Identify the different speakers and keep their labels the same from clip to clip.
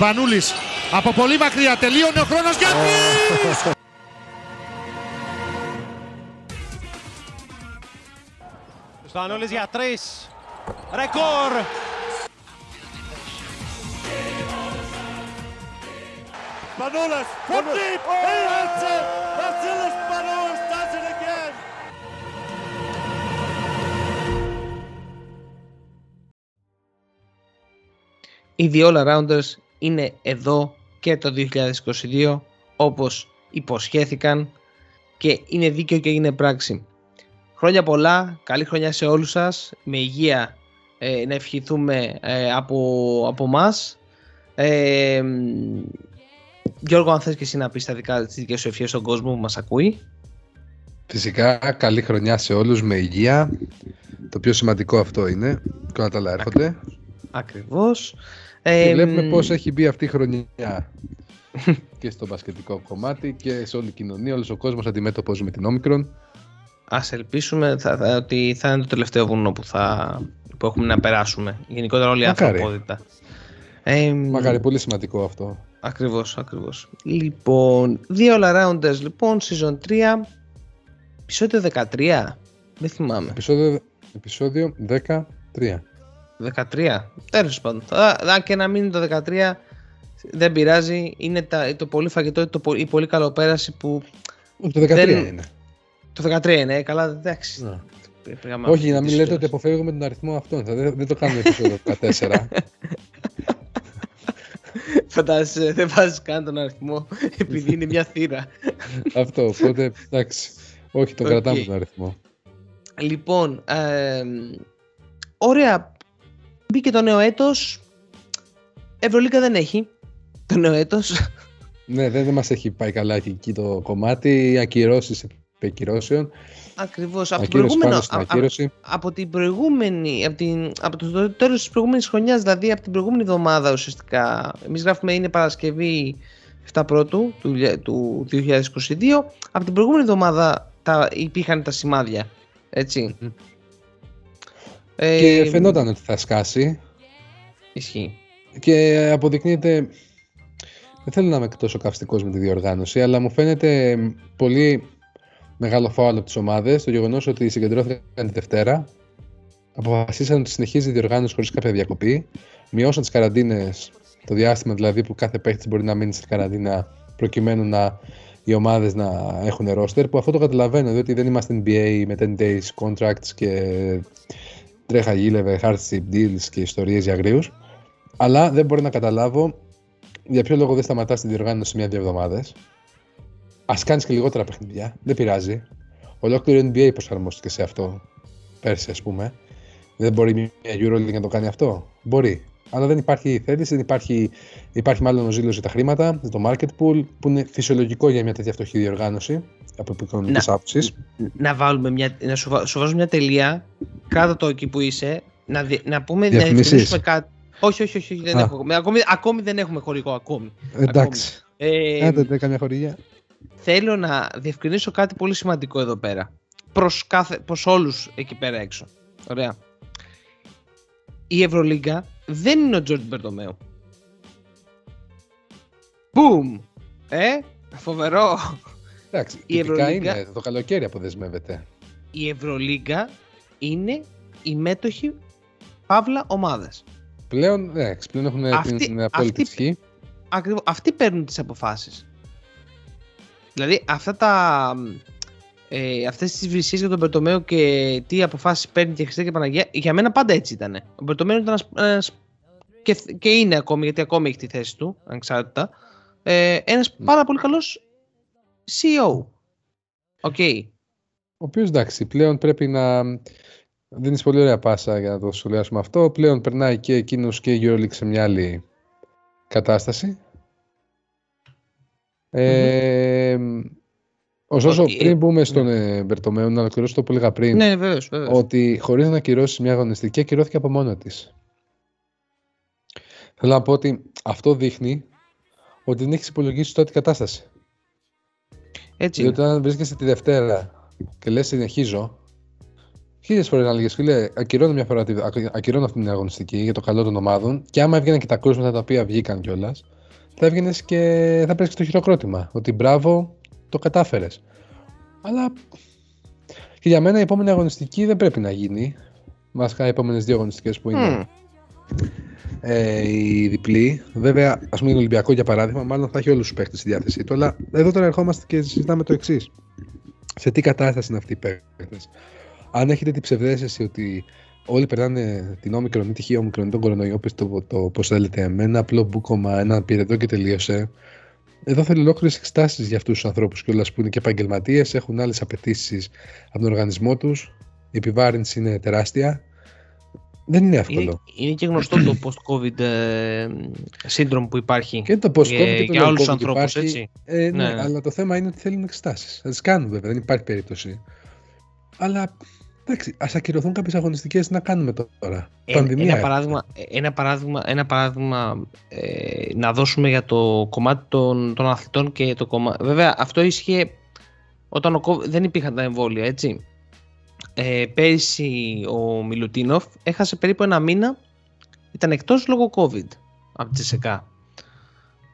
Speaker 1: Σπανούλης από πολύ μακριά τελείωνε ο χρόνος για
Speaker 2: Σπανούλης για τρεις. Ρεκόρ.
Speaker 3: Manolas from deep. He hits it. Vasilis Manolas does it again.
Speaker 4: Οι δύο all-arounders είναι εδώ και το 2022 όπως υποσχέθηκαν και είναι δίκαιο και έγινε πράξη. Χρόνια πολλά, καλή χρονιά σε όλους σας, με υγεία ε, να ευχηθούμε ε, από, από μας. Ε, Γιώργο, αν θες και εσύ να πεις τα δικά, τις δικές σου ευχές στον κόσμο που μας ακούει.
Speaker 5: Φυσικά, καλή χρονιά σε όλους με υγεία. Το πιο σημαντικό αυτό είναι. Και όλα τα άλλα έρχονται.
Speaker 4: Ακριβώς.
Speaker 5: Και
Speaker 4: Ε,
Speaker 5: βλέπουμε πώς έχει μπει αυτή η χρονιά και στο μπασκετικό κομμάτι και σε όλη η κοινωνία, όλος ο κόσμος αντιμέτωπος με την όμικρον.
Speaker 4: Ας ελπίσουμε θα, θα- ότι θα είναι το τελευταίο βουνό που, θα, που έχουμε να περάσουμε. Γενικότερα όλη η
Speaker 5: Μακάρι.
Speaker 4: ανθρωπότητα. Ε,
Speaker 5: Μακάρι, πολύ σημαντικό αυτό.
Speaker 4: Ακριβώς, ακριβώς. Λοιπόν, δύο all-arounders λοιπόν, season 3, επεισόδιο 13, δεν θυμάμαι.
Speaker 5: Επεισόδιο, επεισόδιο 13.
Speaker 4: 13, τέλος πάντων. Θα- Αν και να μείνει το 13, δεν πειράζει, είναι τα, το πολύ φαγητό, το, πο- η πολύ καλοπέραση που
Speaker 5: Το 13
Speaker 4: Δεν-
Speaker 5: είναι.
Speaker 4: το 13 είναι, ε, καλά, εντάξει.
Speaker 5: Ναι.
Speaker 4: Πήγαμε
Speaker 5: Όχι, να
Speaker 4: αυτή
Speaker 5: μην
Speaker 4: τη
Speaker 5: λέτε
Speaker 4: σειρά.
Speaker 5: ότι αποφεύγουμε τον αριθμό αυτόν. Θα- Δεν, δεν το κάνουμε επεισόδιο 14.
Speaker 4: Φαντάζεσαι, δεν βάζεις καν τον αριθμό επειδή είναι μια θύρα.
Speaker 5: αυτό, οπότε εντάξει. Όχι, τον
Speaker 4: Οκ.
Speaker 5: κρατάμε τον αριθμό.
Speaker 4: Λοιπόν, ε, ωραία. Μπήκε το νέο έτος. Ευρωλίγκα δεν έχει το νέο έτος.
Speaker 5: Ναι, δεν, δεν μας έχει πάει καλά και εκεί το κομμάτι. Ακυρώσεις επί ακυρώσεων.
Speaker 4: Ακριβώς. Από, το
Speaker 5: Ακύρωση
Speaker 4: προηγούμενο,
Speaker 5: πάνω στην
Speaker 4: α- α-
Speaker 5: ακύρωση.
Speaker 4: από την προηγούμενη, από, την, από το τέλος της προηγούμενης χρονιάς, δηλαδή από την προηγούμενη εβδομάδα ουσιαστικά. Εμείς γράφουμε είναι Παρασκευή 7 πρώτου του, λια- του 2022. Από την προηγούμενη εβδομάδα τα, υπήρχαν τα σημάδια. Έτσι.
Speaker 5: Μμ.
Speaker 4: Ε,
Speaker 5: Και φαινόταν ότι θα σκάσει.
Speaker 4: Ισχύει.
Speaker 5: Και αποδεικνύεται. Δεν θέλω να είμαι τόσο καυστικός με τη διοργάνωση, αλλά μου φαίνεται πολύ μεγάλο φάουλ από τις ομάδες το γεγονός ότι συγκεντρώθηκαν τη Δευτέρα, αποφασίσαν ότι συνεχίζει η διοργάνωση χωρίς κάποια διακοπή, μειώσαν τις καραντίνες, το διάστημα δηλαδή που κάθε παίχτης μπορεί να μείνει σε καραντίνα, προκειμένου να οι ομάδες να έχουν ρόστερ. Που αυτό το καταλαβαίνω, διότι δεν είμαστε NBA με 10 days contracts και τρέχα γύλευε hardship deals και ιστορίες για αγρίου. Αλλά δεν μπορώ να καταλάβω για ποιο λόγο δεν σταματάς τη διοργάνωση μια-δύο εβδομάδες. Α κάνεις και λιγότερα παιχνίδια. Δεν πειράζει. Ολόκληρο NBA προσαρμόστηκε σε αυτό πέρσι, ας πούμε. Δεν μπορεί μια Euroleague να το κάνει αυτό; Μπορεί. Αλλά δεν υπάρχει θέληση, δεν υπάρχει, υπάρχει μάλλον ο ζήλος για τα χρήματα, για το market pool, που είναι φυσιολογικό για μια τέτοια φτωχή διοργάνωση από οικονομική
Speaker 4: Να-
Speaker 5: άποψης.
Speaker 4: να βάλουμε μια, να σου, βα- σου βάζω μια τελεία κάτω το εκεί που είσαι να, δι- να πούμε να
Speaker 5: Διαφημίσεις.
Speaker 4: διευκρινίσουμε κάτι όχι όχι όχι, όχι, δεν
Speaker 5: Α.
Speaker 4: έχω, με- ακόμη, ακόμη δεν έχουμε χωρικό ακόμη
Speaker 5: Εντάξει.
Speaker 4: ε,
Speaker 5: Άντε, δεν καμιά χορηγία.
Speaker 4: θέλω να διευκρινίσω κάτι πολύ σημαντικό εδώ πέρα προς, κάθε, προς όλους εκεί πέρα έξω ωραία η Ευρωλίγκα δεν είναι ο Τζόρντι Μπερτομέου Boom! Ε, φοβερό.
Speaker 5: Εντάξει,
Speaker 4: Η
Speaker 5: τυπικά
Speaker 4: Ευρωλίγκα-
Speaker 5: είναι. Το καλοκαίρι αποδεσμεύεται.
Speaker 4: Η Ευρωλίγκα είναι οι μέτοχοι παύλα ομάδες.
Speaker 5: Πλέον, ναι, πλέον έχουν
Speaker 4: Αυτή-
Speaker 5: την απόλυτη
Speaker 4: αυτή-
Speaker 5: ισχύ.
Speaker 4: Ακριβώς, αυτοί παίρνουν τις αποφάσεις. Δηλαδή αυτά τα, ε, αυτές τις βρισιές για τον Μπερτομέο και τι αποφάσεις παίρνει και Χριστέ και Παναγία, για μένα πάντα έτσι ήταν. Ο Μπερτομέο ήταν ένας, ένας- και, και είναι ακόμη, γιατί ακόμη έχει τη θέση του, ανεξάρτητα, ε, ένας πάρα πολύ καλός CEO. OK.
Speaker 5: Ο οποίος εντάξει, πλέον πρέπει να. Δίνεις πολύ ωραία πάσα για να το σχολιάσουμε αυτό. Πλέον περνάει και εκείνος και η Euroleague σε μια άλλη κατάσταση. Ε, ωστόσο,
Speaker 4: Ότι-
Speaker 5: πριν μπούμε στον ε, Μπερτομέο, να ολοκληρώσω το που έλεγα πριν,
Speaker 4: Ναι, βέβαιως, βέβαιως.
Speaker 5: ότι χωρίς να ακυρώσεις μια αγωνιστική, ακυρώθηκε από μόνο της. Θέλω να πω ότι αυτό δείχνει ότι δεν έχεις υπολογίσει τότε κατάσταση.
Speaker 4: Έτσι είναι.
Speaker 5: Διότι αν βρίσκεσαι τη Δευτέρα και λες συνεχίζω Χίλιες φορές να λέγε, φίλε, ακυρώνω μια φορά τη- ακ- ακυρώνω αυτή την αγωνιστική για το καλό των ομάδων. Και άμα έβγαιναν και τα κρούσματα τα οποία βγήκαν κιόλας, θα έβγαινες και θα παίρνει το χειροκρότημα. Ότι μπράβο, το κατάφερες. Αλλά και για μένα η επόμενη αγωνιστική δεν πρέπει να γίνει. Βασικά οι επόμενες δύο αγωνιστικές που είναι
Speaker 4: Μμμ.
Speaker 5: Ε, η διπλή. Βέβαια, ας πούμε, το Ολυμπιακό για παράδειγμα, μάλλον θα έχει όλους τους παίχτε στη διάθεσή του. Αλλά εδώ τώρα ερχόμαστε και συζητάμε το εξής. Σε τι κατάσταση είναι αυτοί οι παίχτε. Αν έχετε την ψευδέστηση ότι όλοι περνάνε την όμικρον ή τη χιόμικρον ή τον κορονοϊό, πες το, το πώς θέλετε, με ένα απλό μπούκομα, ένα πυρετό και τελείωσε. Εδώ θέλει ολόκληρες εξετάσει για αυτούς τους ανθρώπους κιόλα που είναι και επαγγελματίες, έχουν άλλες απαιτήσεις από τον οργανισμό τους. Η επιβάρυνση είναι τεράστια. Δεν είναι εύκολο.
Speaker 4: Είναι, είναι και γνωστό το post-COVID ε, syndrome που υπάρχει.
Speaker 5: Και το post-COVID
Speaker 4: για-
Speaker 5: και το
Speaker 4: για όλους τους
Speaker 5: long-COVID
Speaker 4: ανθρώπους,
Speaker 5: υπάρχει.
Speaker 4: έτσι.
Speaker 5: Ε, ναι,
Speaker 4: Ναι.
Speaker 5: αλλά το θέμα είναι ότι θέλουν εξετάσει. Θα τις κάνουν βέβαια, δεν υπάρχει περίπτωση. Αλλά εντάξει, ας ακυρωθούν κάποιες αγωνιστικές να κάνουμε τώρα.
Speaker 4: Ε,
Speaker 5: Πανδημία.
Speaker 4: ένα,
Speaker 5: έχουμε.
Speaker 4: παράδειγμα, ένα παράδειγμα, ένα παράδειγμα ε, να δώσουμε για το κομμάτι των, των αθλητών και το κομμάτι. Βέβαια, αυτό ίσχυε όταν ο, COVID δεν υπήρχαν τα εμβόλια, έτσι. Ε, πέρυσι ο Μιλουτίνοφ έχασε περίπου ένα μήνα, ήταν εκτός λόγω COVID από τη ΣΕΚΑ.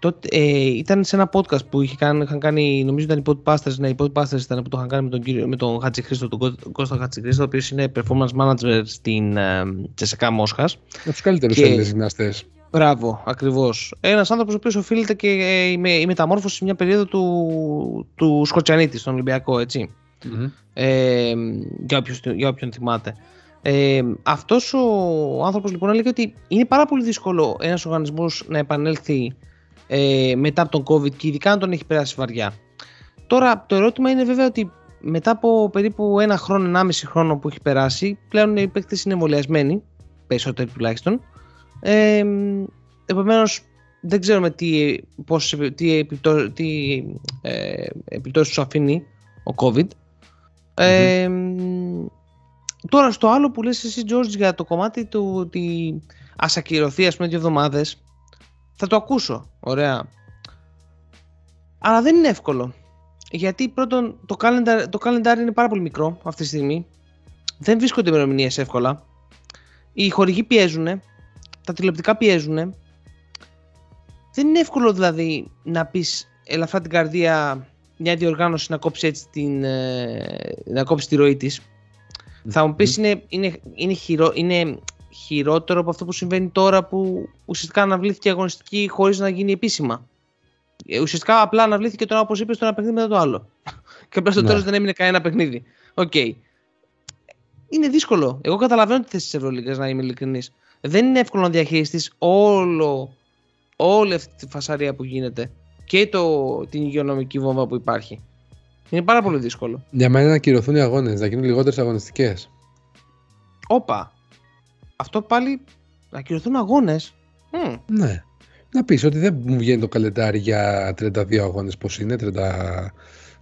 Speaker 4: Τότε, ε, ήταν σε ένα podcast που είχε κάνει, είχαν κάνει, νομίζω ήταν οι Podpasters, ναι, οι Podpasters ήταν που το είχαν κάνει με τον, κύριο, με τον Χατζηχρήστο, τον Κώ- Κώστα Χατζηχρήστο, ο οποίος είναι performance manager στην ε, Τσεσεκά Μόσχας.
Speaker 5: Με τους καλύτερους
Speaker 4: και-
Speaker 5: Έλληνες γυμναστές.
Speaker 4: Μπράβο, ακριβώς. Ένας άνθρωπος ο οποίος οφείλεται και ε, η, με- η μεταμόρφωση σε μια περίοδο του, του Σκοτσιανίτη στον Ολυμπιακό, έτσι. Ε, για, όποιος, για όποιον θυμάται. Ε, αυτός ο άνθρωπος λοιπόν έλεγε ότι είναι πάρα πολύ δύσκολο ένας οργανισμός να επανέλθει ε, μετά από τον COVID και ειδικά αν τον έχει περάσει βαριά. Τώρα το ερώτημα είναι βέβαια ότι μετά από περίπου ένα χρόνο, ενάμιση χρόνο που έχει περάσει, πλέον οι παίκτες είναι εμβολιασμένοι, περισσότεροι τουλάχιστον. Ε, επομένως δεν ξέρουμε τι, πώς, τι, επιπτώ, τι ε, επιπτώσεις τους αφήνει ο COVID. Ε, τώρα στο άλλο που λες εσύ George για το κομμάτι του ότι ας ακυρωθεί ας πούμε δύο εβδομάδες θα το ακούσω, ωραία. Αλλά δεν είναι εύκολο. Γιατί πρώτον το calendar, το calendar είναι πάρα πολύ μικρό αυτή τη στιγμή. Δεν βρίσκονται ημερομηνίες εύκολα. Οι χορηγοί πιέζουν, τα τηλεοπτικά πιέζουν. Δεν είναι εύκολο δηλαδή να πεις ελαφρά την καρδία μια διοργάνωση να κόψει έτσι την, ε, να κόψει τη ροή της. Θα μου πεις είναι, είναι, είναι, χειρό, είναι χειρότερο από αυτό που συμβαίνει τώρα που ουσιαστικά αναβλήθηκε η αγωνιστική χωρίς να γίνει επίσημα. Ε, Ουσιαστικά απλά αναβλήθηκε τώρα όπως είπες το ένα παιχνίδι μετά το άλλο. Και απλά στο
Speaker 5: Ναι.
Speaker 4: τέλος δεν έμεινε κανένα παιχνίδι. Οκ. Είναι δύσκολο. Εγώ καταλαβαίνω τη θέση της Ευρωλίγκας να είμαι ειλικρινής. Δεν είναι εύκολο να διαχειριστείς όλο, όλη αυτή τη φασαρία που γίνεται και το, την υγειονομική βόμβα που υπάρχει. Είναι πάρα πολύ δύσκολο.
Speaker 5: Για μένα να ακυρωθούν οι αγώνες, να γίνουν λιγότερες αγωνιστικές.
Speaker 4: Όπα. Αυτό πάλι να κυρωθούν αγώνες.
Speaker 5: Ναι. Να πεις ότι δεν μου βγαίνει το καλεντάρι για 32 αγώνες. Πώς είναι, 30...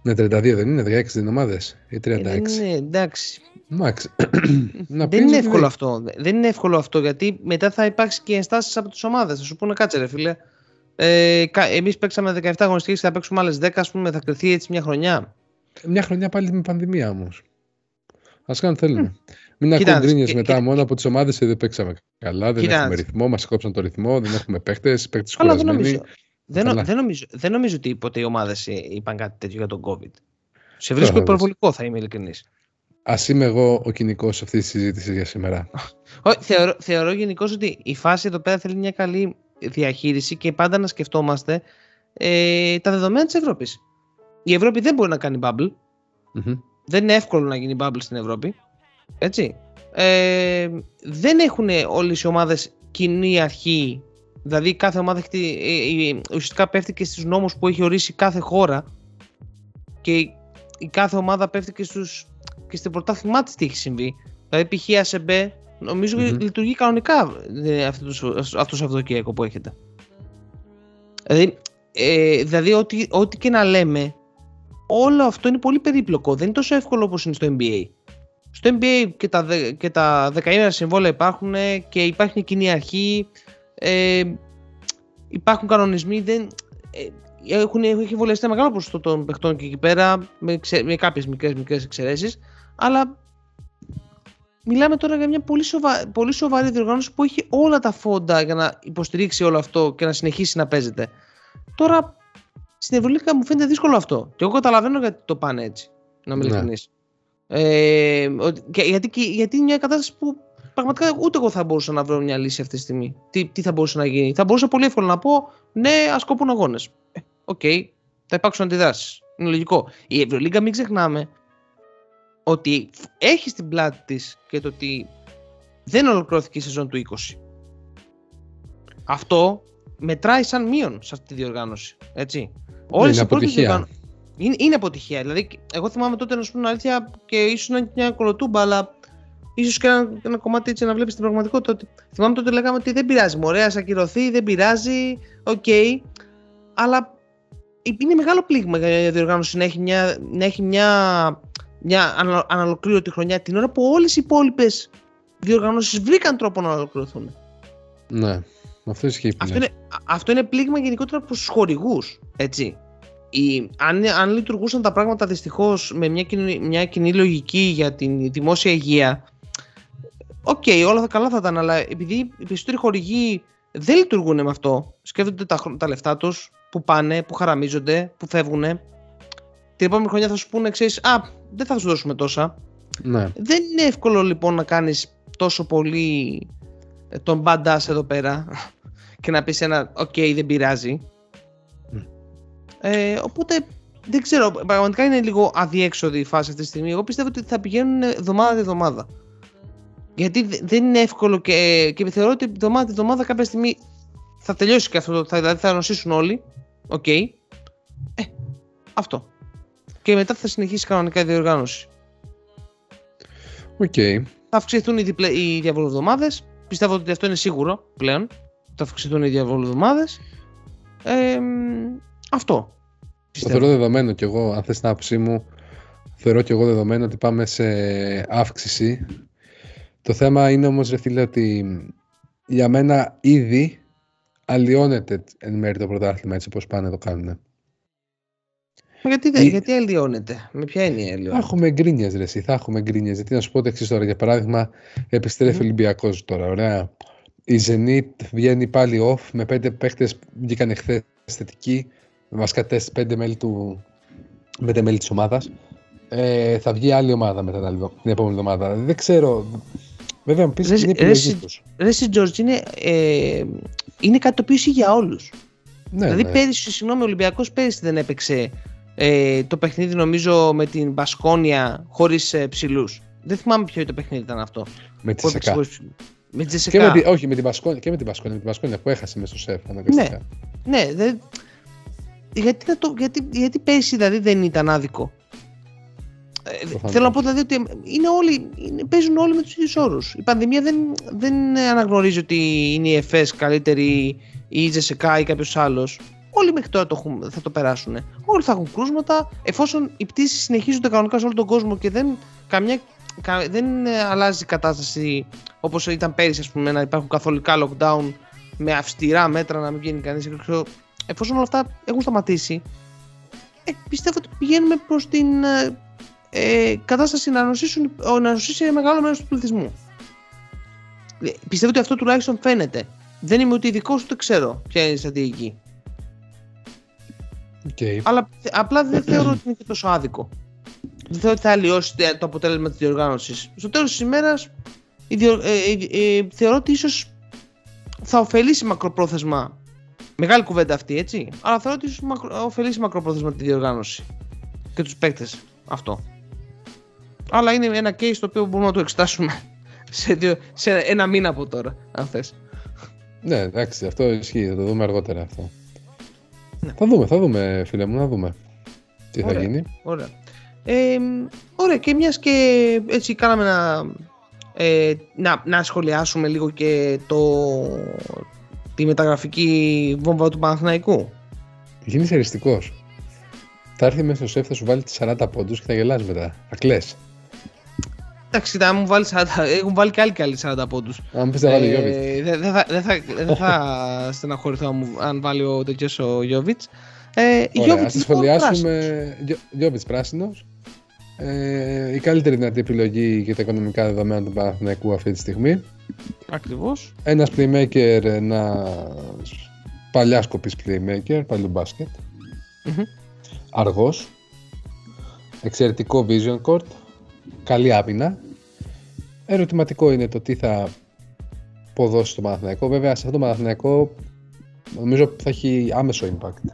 Speaker 5: Ναι, 32 δεν είναι, 16 δεν ομάδες ή 36.
Speaker 4: Ναι, εντάξει.
Speaker 5: Μάξ. να
Speaker 4: δεν
Speaker 5: πεις
Speaker 4: είναι
Speaker 5: ότι
Speaker 4: εύκολο αυτό. Δεν είναι εύκολο αυτό γιατί μετά θα υπάρξει και ενστάσεις από τις ομάδες. Θα σου πούνε κάτσε, ρε φίλε. Ε, Εμείς παίξαμε 17 αγωνιστικές και θα παίξουμε άλλες 10, ας πούμε, θα κρυθεί έτσι μια χρονιά.
Speaker 5: Μια χρονιά πάλι με πανδημία όμως. Α κάνουν θέλουν. Μην
Speaker 4: Κοίτα,
Speaker 5: ακούν γκρίνιε
Speaker 4: και-
Speaker 5: μετά
Speaker 4: και-
Speaker 5: μόνο από τις ομάδες δεν παίξαμε καλά, δεν
Speaker 4: Κοίτα,
Speaker 5: έχουμε ρυθμό, μας κόψαν το ρυθμό, δεν έχουμε παίχτες, παίχτες
Speaker 4: Αλλά δεν
Speaker 5: κουρασμένοι.
Speaker 4: νομίζω, δεν,
Speaker 5: Καλά.
Speaker 4: δεν, νομίζω, δεν νομίζω ότι ποτέ οι ομάδες είπαν κάτι τέτοιο για τον COVID. Σε
Speaker 5: Τώρα
Speaker 4: βρίσκω
Speaker 5: θα δεις.
Speaker 4: υπερβολικό, θα είμαι ειλικρινής.
Speaker 5: Α είμαι εγώ ο κοινικός σε αυτής της συζήτησης για σήμερα.
Speaker 4: Θεωρώ, θεωρώ γενικώς ότι η φάση εδώ πέρα θέλει μια καλή διαχείριση και πάντα να σκεφτόμαστε ε, τα δεδομένα της Ευρώπης. Η Ευρώπη δεν μπορεί να κάνει bubble.
Speaker 5: Μμμ.
Speaker 4: Δεν είναι εύκολο να γίνει bubble στην Ευρώπη. Έτσι. Ε, δεν έχουν όλες οι ομάδες κοινή αρχή. Δηλαδή κάθε ομάδα έχει, τη- ε, ε, ουσιαστικά πέφτει και στους νόμους που έχει ορίσει κάθε χώρα και η η κάθε ομάδα πέφτει και, στους, και στην πρωτάθλημά της τι έχει συμβεί. Δηλαδή π.χ. η ΑΣΕΜΠΕ νομίζω
Speaker 5: Μμμ.
Speaker 4: λειτουργεί κανονικά ε, αυτό το, αυτός το Σαββατοκύριακο που έχετε. Δηλαδή, ε, δηλαδή ό,τι, ό,τι και να λέμε όλο αυτό είναι πολύ περίπλοκο. Δεν είναι τόσο εύκολο όπως είναι στο NBA. Στο NBA και τα, δε- και τα δεκαήμερα συμβόλαια υπάρχουν ε, και υπάρχει μια κοινή αρχή. Ε, υπάρχουν κανονισμοί. Δεν, ε, έχουν, έχει βολιαστεί ένα μεγάλο ποσοστό των παιχτών και εκεί πέρα με, ξε, με κάποιες μικρές, μικρές εξαιρέσεις. Αλλά μιλάμε τώρα για μια πολύ, σοβα... πολύ σοβαρή διοργάνωση που έχει όλα τα φόντα για να υποστηρίξει όλο αυτό και να συνεχίσει να παίζεται. Τώρα στην Ευρωλίγκα μου φαίνεται δύσκολο αυτό. Και εγώ καταλαβαίνω γιατί το πάνε έτσι. Να είμαι
Speaker 5: Ναι.
Speaker 4: ειλικρινής. Ε, ότι- και γιατί, και- γιατί είναι μια κατάσταση που πραγματικά ούτε εγώ θα μπορούσα να βρω μια λύση αυτή τη στιγμή. Τι, τι θα μπορούσε να γίνει. Θα μπορούσα πολύ εύκολα να πω ναι, ας κοπούν αγώνες. Οκ, θα υπάρξουν αντιδράσεις. Είναι λογικό. Η Ευρωλίγκα μην ξεχνάμε ότι έχει στην πλάτη της και το ότι δεν ολοκληρώθηκε η σεζόν του 20. Αυτό μετράει σαν μείον σε αυτή τη διοργάνωση. Έτσι. Όλες
Speaker 5: είναι
Speaker 4: οι πρώτες
Speaker 5: αποτυχία.
Speaker 4: διοργανω- Είναι, είναι αποτυχία. Δηλαδή, εγώ θυμάμαι τότε να σου πω την αλήθεια και ίσως να είναι μια κολοτούμπα, αλλά ίσως και ένα, ένα κομμάτι έτσι να βλέπεις την πραγματικότητα. Ότι, θυμάμαι τότε λέγαμε ότι δεν πειράζει. Μωρέ, ας ακυρωθεί, δεν πειράζει. Οκ. Αλλά είναι μεγάλο πλήγμα για μια διοργάνωση να έχει μια, να έχει μια, μια ανα- ανολοκλήρωτη χρονιά την ώρα που όλες οι υπόλοιπες διοργανώσεις βρήκαν τρόπο να ολοκληρωθούν.
Speaker 5: Ναι, αυτό ισχύει. που
Speaker 4: Αυτό
Speaker 5: λες.
Speaker 4: είναι, α- αυτό είναι πλήγμα γενικότερα προς τους χορηγούς. Έτσι. Η, αν, αν λειτουργούσαν τα πράγματα δυστυχώς με μια κοινή, μια κοινή λογική για την δημόσια υγεία, οκ, όλα θα καλά θα ήταν, αλλά επειδή οι περισσότεροι χορηγοί δεν λειτουργούν με αυτό, σκέφτονται τα, χρω- τα λεφτά τους, που πάνε, που χαραμίζονται, που φεύγουν. Την επόμενη χρονιά θα σου πούνε, ξέρεις, Α, δεν θα σου δώσουμε τόσα.
Speaker 5: Ναι.
Speaker 4: Δεν είναι εύκολο λοιπόν να κάνεις τόσο πολύ ε, τον badass εδώ πέρα και να πεις ένα οκ δεν πειράζει.
Speaker 5: Μμ.
Speaker 4: Ε, οπότε δεν ξέρω, πραγματικά είναι λίγο αδιέξοδη η φάση αυτή τη στιγμή. Εγώ πιστεύω ότι θα πηγαίνουν εβδομάδα τη εβδομάδα. Γιατί δε- δεν είναι εύκολο και, και θεωρώ ότι εβδομάδα τη εβδομάδα κάποια στιγμή θα τελειώσει και αυτό. Θα, δηλαδή θα νοσήσουν όλοι. Οκ. Ε, αυτό. Και μετά θα συνεχίσει κανονικά η διοργάνωση.
Speaker 5: Οκ.
Speaker 4: Θα αυξηθούν οι, διπλε... οι διαβολοβδομάδες. Πιστεύω ότι αυτό είναι σίγουρο πλέον. Θα αυξηθούν οι διαβολοβδομάδες. Ε, μ, αυτό.
Speaker 5: Το
Speaker 4: Πιστεύω.
Speaker 5: θεωρώ δεδομένο κι εγώ, αν θες την άποψή μου, θεωρώ κι εγώ δεδομένο ότι πάμε σε αύξηση. Το θέμα είναι όμως, ρε φίλε, ότι για μένα ήδη αλλοιώνεται εν μέρει το πρωτάθλημα έτσι όπως πάνε το κάνουν.
Speaker 4: Μα Γιατί, δεν-
Speaker 5: η-
Speaker 4: γιατί αλλοιώνεται, με ποια έννοια
Speaker 5: Θα
Speaker 4: αλλοιώνεται.
Speaker 5: έχουμε γκρίνιες ρε εσύ, θα έχουμε γκρίνιες. Γιατί να σου πω το εξής τώρα, για παράδειγμα, επιστρέφει ο Ολυμπιακός τώρα, ωραία. Η Zenit βγαίνει πάλι off με πέντε παίχτες που βγήκαν εχθές θετικοί, βασικά τεστ πέντε μέλη, του, πέντε μέλη της ομάδας. Ε, θα βγει άλλη ομάδα μετά την, άλλη- την επόμενη εβδομάδα. Δεν ξέρω. Βέβαια, μου πεις
Speaker 4: Ρε,
Speaker 5: είναι
Speaker 4: ρε,
Speaker 5: επιλογή
Speaker 4: συ-
Speaker 5: τους.
Speaker 4: Ρε εσύ, Τζόρτζ, είναι, ε, είναι κάτι το οποίο ισχύει για όλους.
Speaker 5: Ναι,
Speaker 4: δηλαδή,
Speaker 5: ναι.
Speaker 4: πέρυσι, συγγνώμη, ο Ολυμπιακός πέρυσι δεν έπαιξε ε, το παιχνίδι, νομίζω, με την Μπασκόνια χωρίς ε, ψηλούς. Δεν θυμάμαι ποιο το παιχνίδι ήταν αυτό.
Speaker 5: με τη
Speaker 4: Που έπαιξε
Speaker 5: ΣΕΚΑ.
Speaker 4: χωρίς ψηλούς. Με τη
Speaker 5: Και
Speaker 4: Τζεσεκά.
Speaker 5: με τη, όχι, με την Πασκόνια, και με την Πασκόνια, με την Πασκόνια που έχασε μέσα στο σεφ αναγκαστικά.
Speaker 4: Ναι, δεν... γιατί, να το, γιατί, γιατί πέρσι δηλαδή δεν ήταν άδικο; Ε,
Speaker 5: Προφανώς.
Speaker 4: θέλω να πω δηλαδή ότι είναι όλοι, είναι, παίζουν όλοι με τους ίδιους όρους. Η πανδημία δεν, δεν αναγνωρίζει ότι είναι η ΕΦΕΣ καλύτερη ή η Τζεσεκά ή κάποιος άλλος. Όλοι μέχρι τώρα το έχουν, θα το περάσουν. Όλοι θα έχουν κρούσματα εφόσον οι πτήσεις συνεχίζονται κανονικά σε όλο τον κόσμο και δεν, καμιά, κα- δεν ε, αλλάζει η κατάσταση όπως ήταν πέρυσι ας πούμε να υπάρχουν καθολικά lockdown με αυστηρά μέτρα να μην βγαίνει κανείς έξω. Εφόσον όλα αυτά έχουν σταματήσει ε, πιστεύω ότι πηγαίνουμε προς την ε, ε, κατάσταση να νοσήσουν, ο- να νοσήσει ένα μεγάλο μέρος του πληθυσμού. Ε, πιστεύω ότι αυτό τουλάχιστον φαίνεται. Δεν είμαι ούτε ειδικός ούτε ξέρω ποια είναι η στρατηγική.
Speaker 5: Οκ.
Speaker 4: Αλλά θε- απλά δεν θεωρώ ότι είναι και τόσο άδικο. Δεν θεωρώ ότι θα αλλοιώσει τε- το αποτέλεσμα της διοργάνωσης. Στο τέλος της ημέρας, θεωρώ ότι ίσως θα ωφελήσει μακροπρόθεσμα. Μεγάλη κουβέντα αυτή, έτσι. Αλλά θεωρώ ότι ίσως ωφελήσει μακροπρόθεσμα τη διοργάνωση και τους παίκτες αυτό. Αλλά είναι ένα case το οποίο μπορούμε να το εξετάσουμε σε, δύο, σε ένα μήνα από τώρα, αν θες.
Speaker 5: Ναι, εντάξει, αυτό ισχύει. Θα το δούμε αργότερα αυτό.
Speaker 4: Ναι.
Speaker 5: Θα δούμε, θα δούμε, φίλε μου, να δούμε. Τι θα
Speaker 4: Ωραία.
Speaker 5: γίνει.
Speaker 4: Ωραία. Ε, ωραία και μιας και έτσι κάναμε να, ε, να, να σχολιάσουμε λίγο και το, τη μεταγραφική βόμβα του Παναθηναϊκού.
Speaker 5: Γίνεις εριστικός. Θα έρθει μέσα στο σεφ, θα σου βάλει τι 40 πόντους και θα γελάς μετά. Θα κλε.
Speaker 4: Εντάξει, θα μου βάλει 40, έχουν βάλει και άλλοι και άλλοι 40 πόντους.
Speaker 5: Αν πεις θα βάλει Γιώβιτς.
Speaker 4: Ε, Δεν δεν θα, δεν θα, δεν θα στεναχωρηθώ αν, μου- αν βάλει ο τέτοιος ο Γιώβιτς. Ε,
Speaker 5: Ωραία,
Speaker 4: Jovic
Speaker 5: ας τη
Speaker 4: λοιπόν, πράσινος.
Speaker 5: σχολιάσουμε. Γιώβιτς πράσινος. Ε, η καλύτερη δυνατή επιλογή για τα οικονομικά δεδομένα του Παναθηναϊκού αυτή τη στιγμή.
Speaker 4: Ακριβώς.
Speaker 5: Ένας playmaker, ένας παλιάς σκοπής playmaker, παλιού μπάσκετ.
Speaker 4: Μμμ.
Speaker 5: Αργός. Εξαιρετικό vision court. Καλή άμυνα. Ερωτηματικό είναι το τι θα ποδώσει στο Παναθηναϊκό. Βέβαια, σε αυτό το Παναθηναϊκό νομίζω θα έχει άμεσο impact.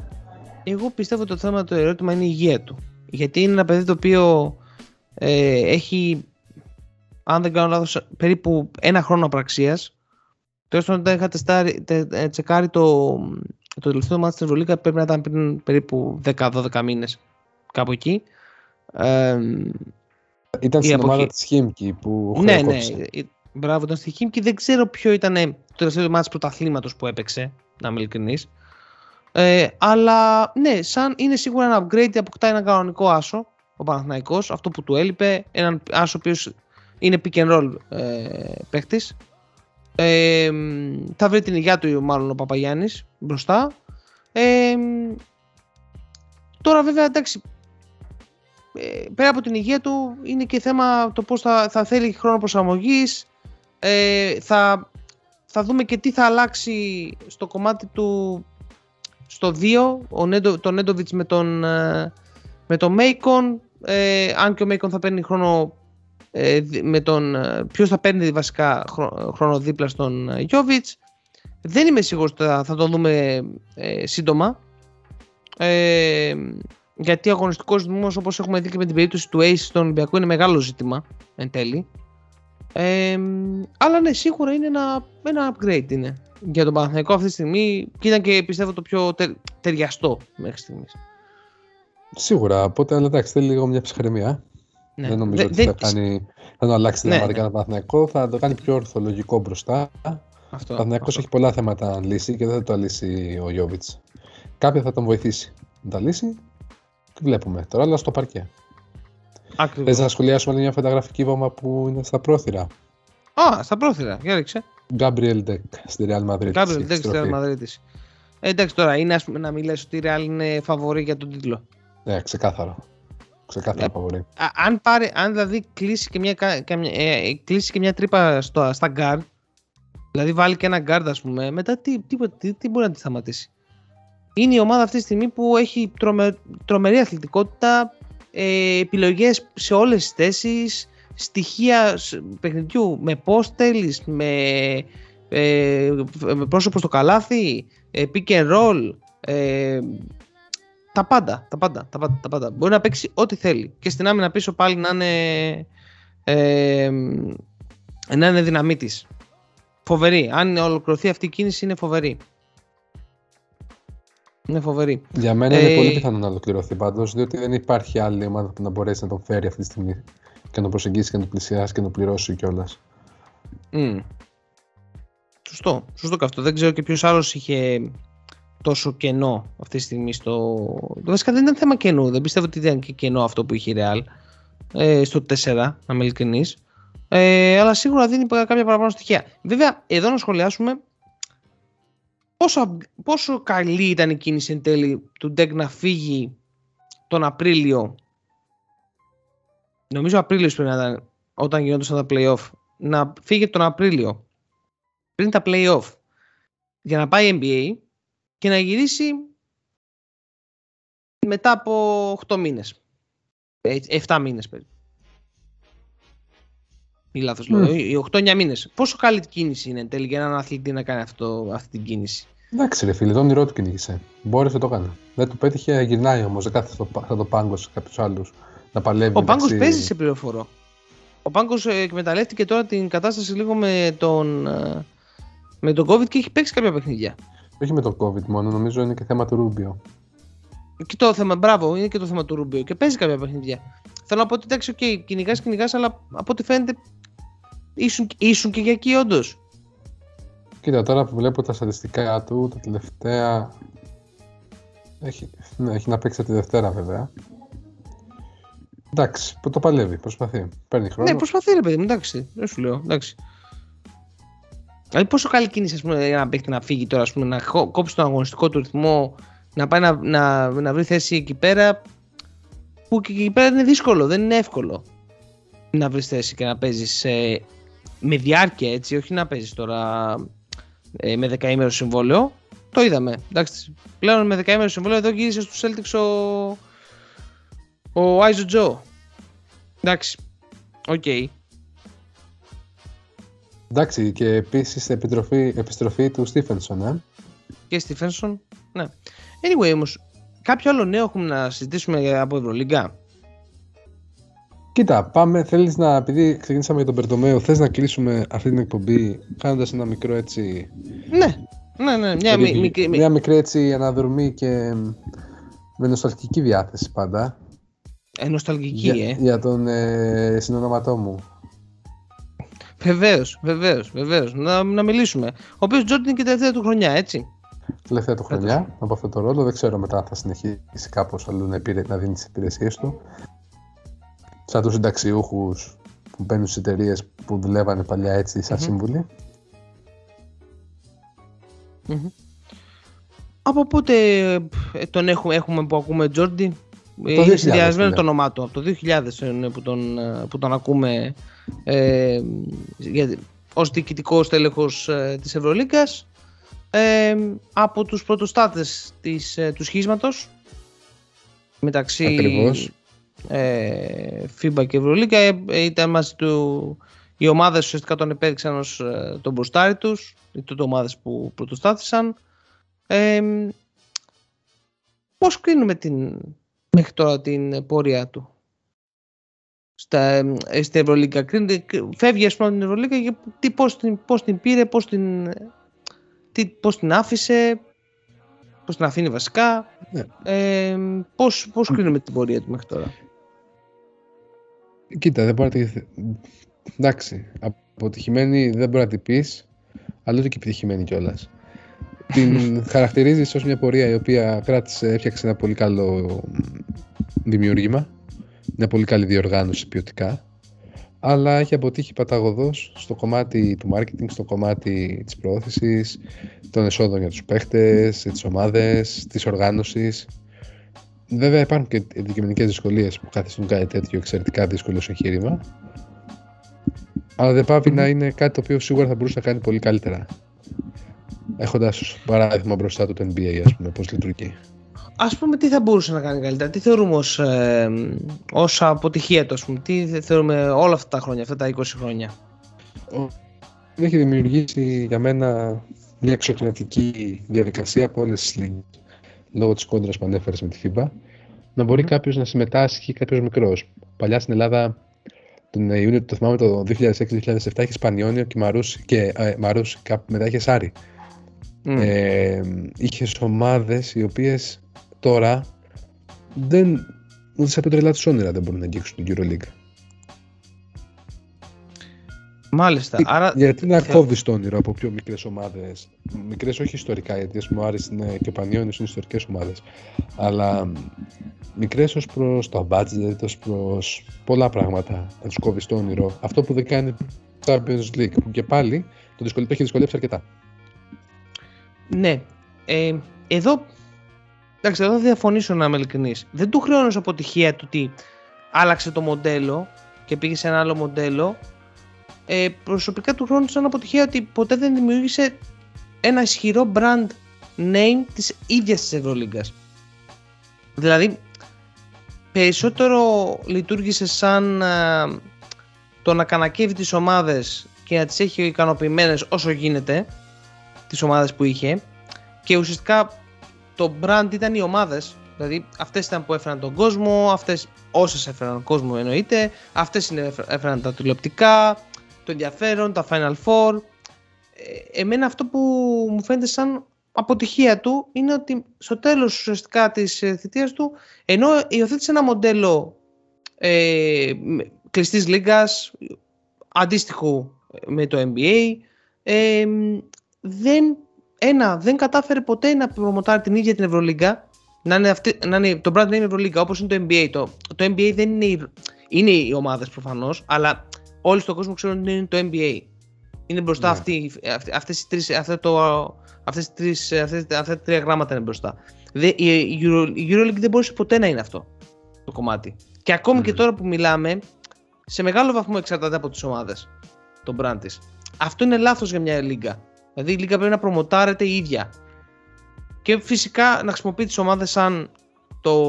Speaker 4: Εγώ πιστεύω το θέμα το ερώτημα είναι η υγεία του. Γιατί είναι ένα παιδί το οποίο ε, έχει, αν δεν κάνω λάθος, περίπου ένα χρόνο απραξίας. Τέλος όταν είχα τεστάρει, τε, ε, τσεκάρει το, το τελευταίο μάτι στην Ευρωλίκα πρέπει να ήταν πριν περίπου 10-12 μήνες. Κάπου εκεί. Ε,
Speaker 5: Ήταν
Speaker 4: Η
Speaker 5: στην
Speaker 4: εποχή-
Speaker 5: ομάδα της Χίμκι που
Speaker 4: ναι, ναι.
Speaker 5: χρεοκόπησε.
Speaker 4: ε, Μπράβο, ήταν στη Χίμ και δεν ξέρω ποιο ήταν το τελευταίο μάτι πρωταθλήματος που έπαιξε, να είμαι ειλικρινής. Ε, αλλά ναι, σαν είναι σίγουρα ένα upgrade, αποκτά ένα κανονικό άσο ο Παναθηναϊκός, αυτό που του έλειπε, έναν άσο ο οποίος είναι pick and roll ε, παίχτης. Ε, μ, θα βρει την υγειά του μάλλον ο Παπαγιάννης μπροστά. Ε, μ, τώρα βέβαια εντάξει, ε, πέρα από την υγεία του είναι και θέμα το πώς θα, θα θέλει χρόνο προσαρμογής. Ε, θα, θα δούμε και τι θα αλλάξει στο κομμάτι του στο 2 ο Νέντο, τον Νέντοβιτς με τον, ε, με τον Μέικον. Ε, αν και ο Μέικον θα παίρνει χρόνο ε, δι- με τον, ε, ποιος θα παίρνει βασικά χρόνο, χρόνο δίπλα στον ε, Γιώβιτς. Δεν είμαι σίγουρος ότι θα, θα τον δούμε ε, σύντομα. Ε, γιατί ο αγωνιστικός ρυθμό, όπως έχουμε δει και με την περίπτωση του Ace στον Ολυμπιακό, είναι μεγάλο ζήτημα εν τέλει. Ε, αλλά ναι, σίγουρα είναι ένα, ένα upgrade είναι για τον Παναθηναϊκό αυτή τη στιγμή και ήταν και πιστεύω το πιο τε, ταιριαστό μέχρι στιγμής.
Speaker 5: Σίγουρα, οπότε αλλά εντάξει, θέλει λίγο μια ψυχραιμία.
Speaker 4: Ναι.
Speaker 5: Δεν νομίζω
Speaker 4: Δε-
Speaker 5: ότι
Speaker 4: δεν-
Speaker 5: θα, κάνει, θα τον αλλάξει
Speaker 4: Ναι,
Speaker 5: δραματικά
Speaker 4: ναι.
Speaker 5: το Παναθηναϊκό, θα το κάνει πιο ορθολογικό μπροστά.
Speaker 4: Αυτό,
Speaker 5: Ο Παναθηναϊκός
Speaker 4: αυτό.
Speaker 5: έχει πολλά θέματα να λύσει και δεν θα το λύσει ο Γιώβιτς. Κάποια θα τον βοηθήσει να τα λύσει και βλέπουμε. Τώρα όλα στο παρκέ.
Speaker 4: Ακριβώς.
Speaker 5: Θες να σχολιάσουμε άλλη μια φωτογραφική βόμβα που είναι στα πρόθυρα;
Speaker 4: Α, στα πρόθυρα, για ρίξε.
Speaker 5: Γκάμπριελ Ντεκ στη Real Madrid.
Speaker 4: Κάποιο
Speaker 5: στη
Speaker 4: δεν ξέρει
Speaker 5: επιστροφή.
Speaker 4: Μαδρίτη. Ε, εντάξει τώρα, είναι ας πούμε να μην λες ότι η Real είναι φαβορή για τον τίτλο.
Speaker 5: Ναι, ξεκάθαρο. Ξεκάθαρο
Speaker 4: Ε,
Speaker 5: φαβορή.
Speaker 4: Α, αν, πάρει, αν δηλαδή κλείσει και μια, κα- καμιά- ε, κλείσει και μια τρύπα στο, στα guard, δηλαδή βάλει και ένα guard ας πούμε, μετά τι, τι, τι, τι μπορεί να τη σταματήσει. Είναι η ομάδα αυτή τη στιγμή που έχει τρομε, τρομερή αθλητικότητα, ε, επιλογές σε όλες τις θέσεις, στοιχεία σ- παιχνιδιού με post θέλεις, με, ε, με πρόσωπο στο καλάθι, ε, pick and roll, ε, τα πάντα, τα πάντα, τα πάντα, τα πάντα. Μπορεί να παίξει ό,τι θέλει. Και στην άμυνα πίσω πάλι να είναι, ε, να είναι δυναμίτης. Φοβερή. Αν ολοκληρωθεί αυτή η κίνηση είναι φοβερή. Είναι φοβερή.
Speaker 5: Για μένα
Speaker 4: ε,
Speaker 5: είναι πολύ πιθανό να ολοκληρωθεί πάντως, διότι δεν υπάρχει άλλη ομάδα που να μπορέσει να τον φέρει αυτή τη στιγμή και να τον προσεγγίσει και να τον πλησιάσει και να τον πληρώσει κιόλας.
Speaker 4: Μμ. Σωστό. Σωστό και αυτό. Δεν ξέρω και ποιος άλλος είχε τόσο κενό αυτή τη στιγμή στο. Βασικά δεν ήταν θέμα κενού. Δεν πιστεύω ότι ήταν και κενό αυτό που είχε η Real ε, στο 4, να είμαι ειλικρινής. Ε, αλλά σίγουρα δίνει κάποια παραπάνω στοιχεία. Βέβαια, εδώ να σχολιάσουμε πόσο, πόσο καλή ήταν η κίνηση εν τέλει του Ντεκ να φύγει τον Απρίλιο; Νομίζω Απρίλιος πρέπει να ήταν όταν γινόντουσαν τα playoff. Να φύγει τον Απρίλιο πριν τα playoff για να πάει NBA και να γυρίσει μετά από 8 μήνες. Ε, 7 μήνες περίπου. Ή λάθος λέω.
Speaker 5: Μμ.
Speaker 4: Οι 8-9 μήνες. Πόσο καλή κίνηση είναι εν τέλει για έναν αθλητή να κάνει αυτό, αυτή την κίνηση;
Speaker 5: Εντάξει, ρε φίλε, το όνειρό του κυνήγησε. Μπόρεσε το κάνει. Δεν του πέτυχε, γυρνάει όμως. Δεν κάθεται στο, πα- σαν το Πάγκος σε κάποιους άλλους να παλεύει.
Speaker 4: Ο Πάγκος
Speaker 5: μεταξύ-
Speaker 4: παίζει σε πληροφορώ. Ο Πάγκος ε, εκμεταλλεύτηκε τώρα την κατάσταση λίγο με τον, ε, με τον COVID και έχει παίξει κάποια παιχνίδια.
Speaker 5: Όχι με τον COVID μόνο, νομίζω είναι και θέμα του Ρούμπιο.
Speaker 4: Και το θέμα, μπράβο, είναι και το θέμα του Ρούμπιο και παίζει κάποια παιχνίδια. Θέλω να πω ότι εντάξει, οκ, κυνηγάς, κυνηγάς, αλλά από ό,τι φαίνεται ήσουν, ήσουν και για εκεί όντως.
Speaker 5: Κοίτα, τώρα που βλέπω τα στατιστικά του, τα τελευταία. Έχει, ναι, έχει να παίξει από τη Δευτέρα βέβαια. Εντάξει, που το παλεύει, προσπαθεί. Παίρνει χρόνο.
Speaker 4: Ναι, προσπαθεί ρε παιδί μου, εντάξει. Δεν σου λέω, εντάξει. Δηλαδή, πόσο καλή κίνηση ας πούμε, για να παίχτη να φύγει τώρα, ας πούμε, να χω- κόψει τον αγωνιστικό του ρυθμό, να πάει να, να, να βρει θέση εκεί πέρα. που και εκεί πέρα είναι δύσκολο, δεν είναι εύκολο να βρεις θέση και να παίζεις ε, με διάρκεια έτσι, όχι να παίζεις τώρα ε, με δεκαήμερο συμβόλαιο. Το είδαμε. Εντάξει, πλέον με δεκαήμερο συμβόλαιο εδώ γύρισε στους Celtics ο, ο Άιζο Τζο. Εντάξει, OK. Okay.
Speaker 5: Εντάξει, και επίσης επιστροφή, επιστροφή του Στίφενσον, ε.
Speaker 4: Και Στίφενσον, ναι. Anyway, όμως, κάποιο άλλο νέο έχουμε να συζητήσουμε από Ευρωλίγκα.
Speaker 5: Κοίτα, πάμε. Θέλεις να, επειδή ξεκίνησαμε για τον Περτομέο, θες να κλείσουμε αυτή την εκπομπή κάνοντας ένα μικρό έτσι.
Speaker 4: Ναι, ναι, ναι. Μια,
Speaker 5: μικρή,
Speaker 4: μικρή,
Speaker 5: μια μικρή έτσι αναδρομή και με νοσταλγική διάθεση πάντα.
Speaker 4: Ε, νοσταλγική,
Speaker 5: για,
Speaker 4: ε.
Speaker 5: Για τον ε, συνονόματό μου.
Speaker 4: Βεβαίως, βεβαίως, βεβαίως. Να, να μιλήσουμε. Ο οποίος Τζόρντιν είναι και τελευταία του χρονιά, έτσι.
Speaker 5: Τελευταία του χρονιά από αυτό το ρόλο. Δεν ξέρω μετά αν θα συνεχίσει κάπως αλλού να, να δίνει τις υπηρεσίες του. Σαν τους συνταξιούχους που μπαίνουν στις εταιρείες που δουλεύανε παλιά έτσι σαν mm-hmm. σύμβουλοι.
Speaker 4: Mm-hmm. Από πότε ε, τον έχουμε, έχουμε που ακούμε Τζόρντι; Είναι συνδυασμένο το όνομά του. Από το 2000 είναι που τον, που τον ακούμε ε, για, ως διοικητικός τέλεχος ε, της Ευρωλίγκας ε, από τους πρωτοστάτες της, ε, του σχίσματος μεταξύ
Speaker 5: Ακριβώς.
Speaker 4: Ε, FIBA και Ευρωλίγκα ε, ήταν μαζί του οι ομάδες ουσιαστικά τον επέδειξαν ως ε, τον μπροστάρι τους οι τότε ομάδες που πρωτοστάθησαν ε, πώς κρίνουμε την, μέχρι τώρα την πορεία του; Στα, ε, στην Ευρωλίγκα. Φεύγει ας πούμε από την Ευρωλίγκα και τι, πώς, την, πώς την πήρε, πώς την, τι, πώς την άφησε, πώς την αφήνει βασικά.
Speaker 5: Ναι.
Speaker 4: Ε, πώς, πώς κρίνουμε την πορεία του μέχρι τώρα;
Speaker 5: Κοίτα, δεν μπορεί να τη... Εντάξει, αποτυχημένη δεν μπορεί να την πεις, αλλά ούτε και επιτυχημένη κιόλας. την χαρακτηρίζεις ως μια πορεία η οποία κράτησε, έφτιαξε ένα πολύ καλό δημιούργημα μια πολύ καλή διοργάνωση ποιοτικά αλλά έχει αποτύχει παταγωδός στο κομμάτι του marketing, στο κομμάτι της προώθησης, των εσόδων για τους παίχτες, τις ομάδες, της οργάνωσης. Βέβαια υπάρχουν και αντικειμενικές δυσκολίες που καθιστούν κάτι τέτοιο εξαιρετικά δύσκολο εγχείρημα. Αλλά δεν πάβει να είναι κάτι το οποίο σίγουρα θα μπορούσε να κάνει πολύ καλύτερα. Έχοντας παράδειγμα μπροστά του το NBA, ας πούμε, πώς λειτουργεί.
Speaker 4: Α πούμε τι θα μπορούσε να κάνει καλύτερα, τι θεωρούμε ως, ε, ως αποτυχία του, πούμε, τι θεωρούμε όλα αυτά τα χρόνια, αυτά τα 20 χρόνια;
Speaker 5: Έχει δημιουργήσει για μένα μια εξωτερική διαδικασία από όλες τις λίγε λόγω της κόντρας που ανέφερες με τη FIBA να μπορεί mm. κάποιος να συμμετάσχει, κάποιος μικρός. Παλιά στην Ελλάδα, τον Ιούνιο, το θυμάμαι το 2006-2007, είχες Σπανιόνιο και Μαρούσι, και, ε, Μαρούσι, μετά είχες Σάρι. Mm. Ε, είχες ομάδες οι οποίες τώρα δεν, ούτε σε πετρελά τους όνειρα δεν μπορούν να αγγίξουν την EuroLeague.
Speaker 4: Μάλιστα.
Speaker 5: Τι,
Speaker 4: άρα...
Speaker 5: Γιατί να Θεω... κόβεις το όνειρο από πιο μικρές ομάδες; Μικρές όχι ιστορικά, γιατί ας πούμε ο Άρης είναι και ο Πανιόνιος είναι ιστορικές ομάδες. Αλλά μικρές ως προς το budget, ως προς πολλά πράγματα. Να τους κόβεις το όνειρο. Αυτό που δεν κάνει το Champions League, που και πάλι το, δυσκολ... το έχει δυσκολεύσει αρκετά.
Speaker 4: Ναι. Ε, εδώ Εντάξει, εδώ θα διαφωνήσω να είμαι ειλικρινής. Δεν του χρεώνω αποτυχία του ότι άλλαξε το μοντέλο και πήγε σε ένα άλλο μοντέλο. Ε, προσωπικά του χρόνου σαν αποτυχία ότι ποτέ δεν δημιούργησε ένα ισχυρό brand name της ίδιας της Ευρωλίγκας. Δηλαδή, περισσότερο λειτουργήσε σαν το να κανακεύει τις ομάδες και να τις έχει ικανοποιημένες όσο γίνεται τις ομάδες που είχε και ουσιαστικά το brand ήταν οι ομάδες. Δηλαδή αυτές ήταν που έφεραν τον κόσμο, αυτές όσες έφεραν τον κόσμο εννοείται, αυτές έφεραν τα τηλεοπτικά, το ενδιαφέρον, τα Final Four. Ε, εμένα αυτό που μου φαίνεται σαν αποτυχία του είναι ότι στο τέλος ουσιαστικά της ε, θητείας του ενώ υιοθέτησε ένα μοντέλο ε, κλειστής λίγας αντίστοιχο με το NBA ε, δεν ένα, δεν κατάφερε ποτέ να προμοτάρει την ίδια την Ευρωλίγκα. Να είναι, αυτή, να είναι το brand name Ευρωλίγκα όπως είναι το NBA. Το, το NBA δεν είναι, είναι οι ομάδες προφανώς, αλλά όλοι στον κόσμο ξέρουν ότι είναι το NBA. Είναι μπροστά ναι. αυτή, αυτές οι τρεις, αυτό το, αυτές, τρεις, αυτές, αυτά τα τρία γράμματα είναι μπροστά. η, Euro, η EuroLeague δεν μπορούσε ποτέ να είναι αυτό. το κομμάτι. Και ακόμη και τώρα που μιλάμε, σε μεγάλο βαθμό εξαρτάται από τις ομάδες τον brand της. Αυτό είναι λάθος για μια λίγα. Δηλαδή η λίγα πρέπει να προμοτάρεται η ίδια. Και φυσικά να χρησιμοποιεί τις ομάδες σαν το,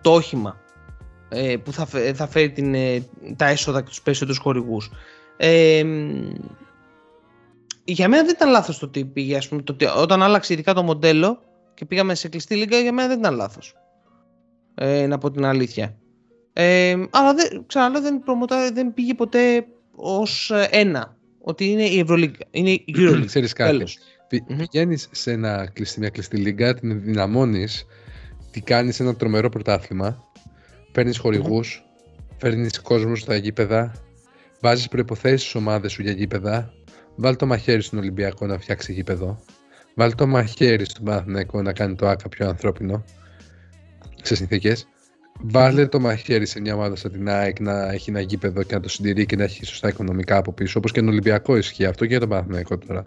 Speaker 4: το όχημα ε, που θα, φε- θα φέρει την, ε, τα έσοδα και τους περισσότερους χορηγούς. Ε, για μένα δεν ήταν λάθος το ότι πήγε, ας πούμε, το ότι όταν άλλαξε ειδικά το μοντέλο και πήγαμε σε κλειστή λίγα, για μένα δεν ήταν λάθος. Ε, να πω την αλήθεια. Ε, αλλά δεν, ξαναλέω, δεν, προμοτά, δεν πήγε ποτέ ως ε, ένα. Ότι είναι η Ευρωλίγκα, είναι η Euroleague.
Speaker 5: Ξέρεις κάτι;
Speaker 4: Τέλος.
Speaker 5: Πη,
Speaker 4: Μμμ.
Speaker 5: Πηγαίνεις σε ένα κλειστή, μια κλειστή λίγκα, την δυναμώνεις, τι κάνεις ένα τρομερό πρωτάθλημα, παίρνεις χορηγούς, φέρνεις κόσμο στα γήπεδα, βάζεις προϋποθέσεις στις ομάδες σου για γήπεδα, βάλ το μαχαίρι στον Ολυμπιακό να φτιάξει γήπεδο, βάλ το μαχαίρι στον Παναθηναϊκό να κάνει το ΆΚΑ πιο ανθρώπινο, σε συνθήκες, Βάλε το μαχαίρι σε μια ομάδα σαν την ΑΕΚ να έχει ένα γήπεδο και να το συντηρεί και να έχει σωστά οικονομικά από πίσω. Όπως και τον Ολυμπιακό ισχύει αυτό και για τον Παναθηναϊκό τώρα.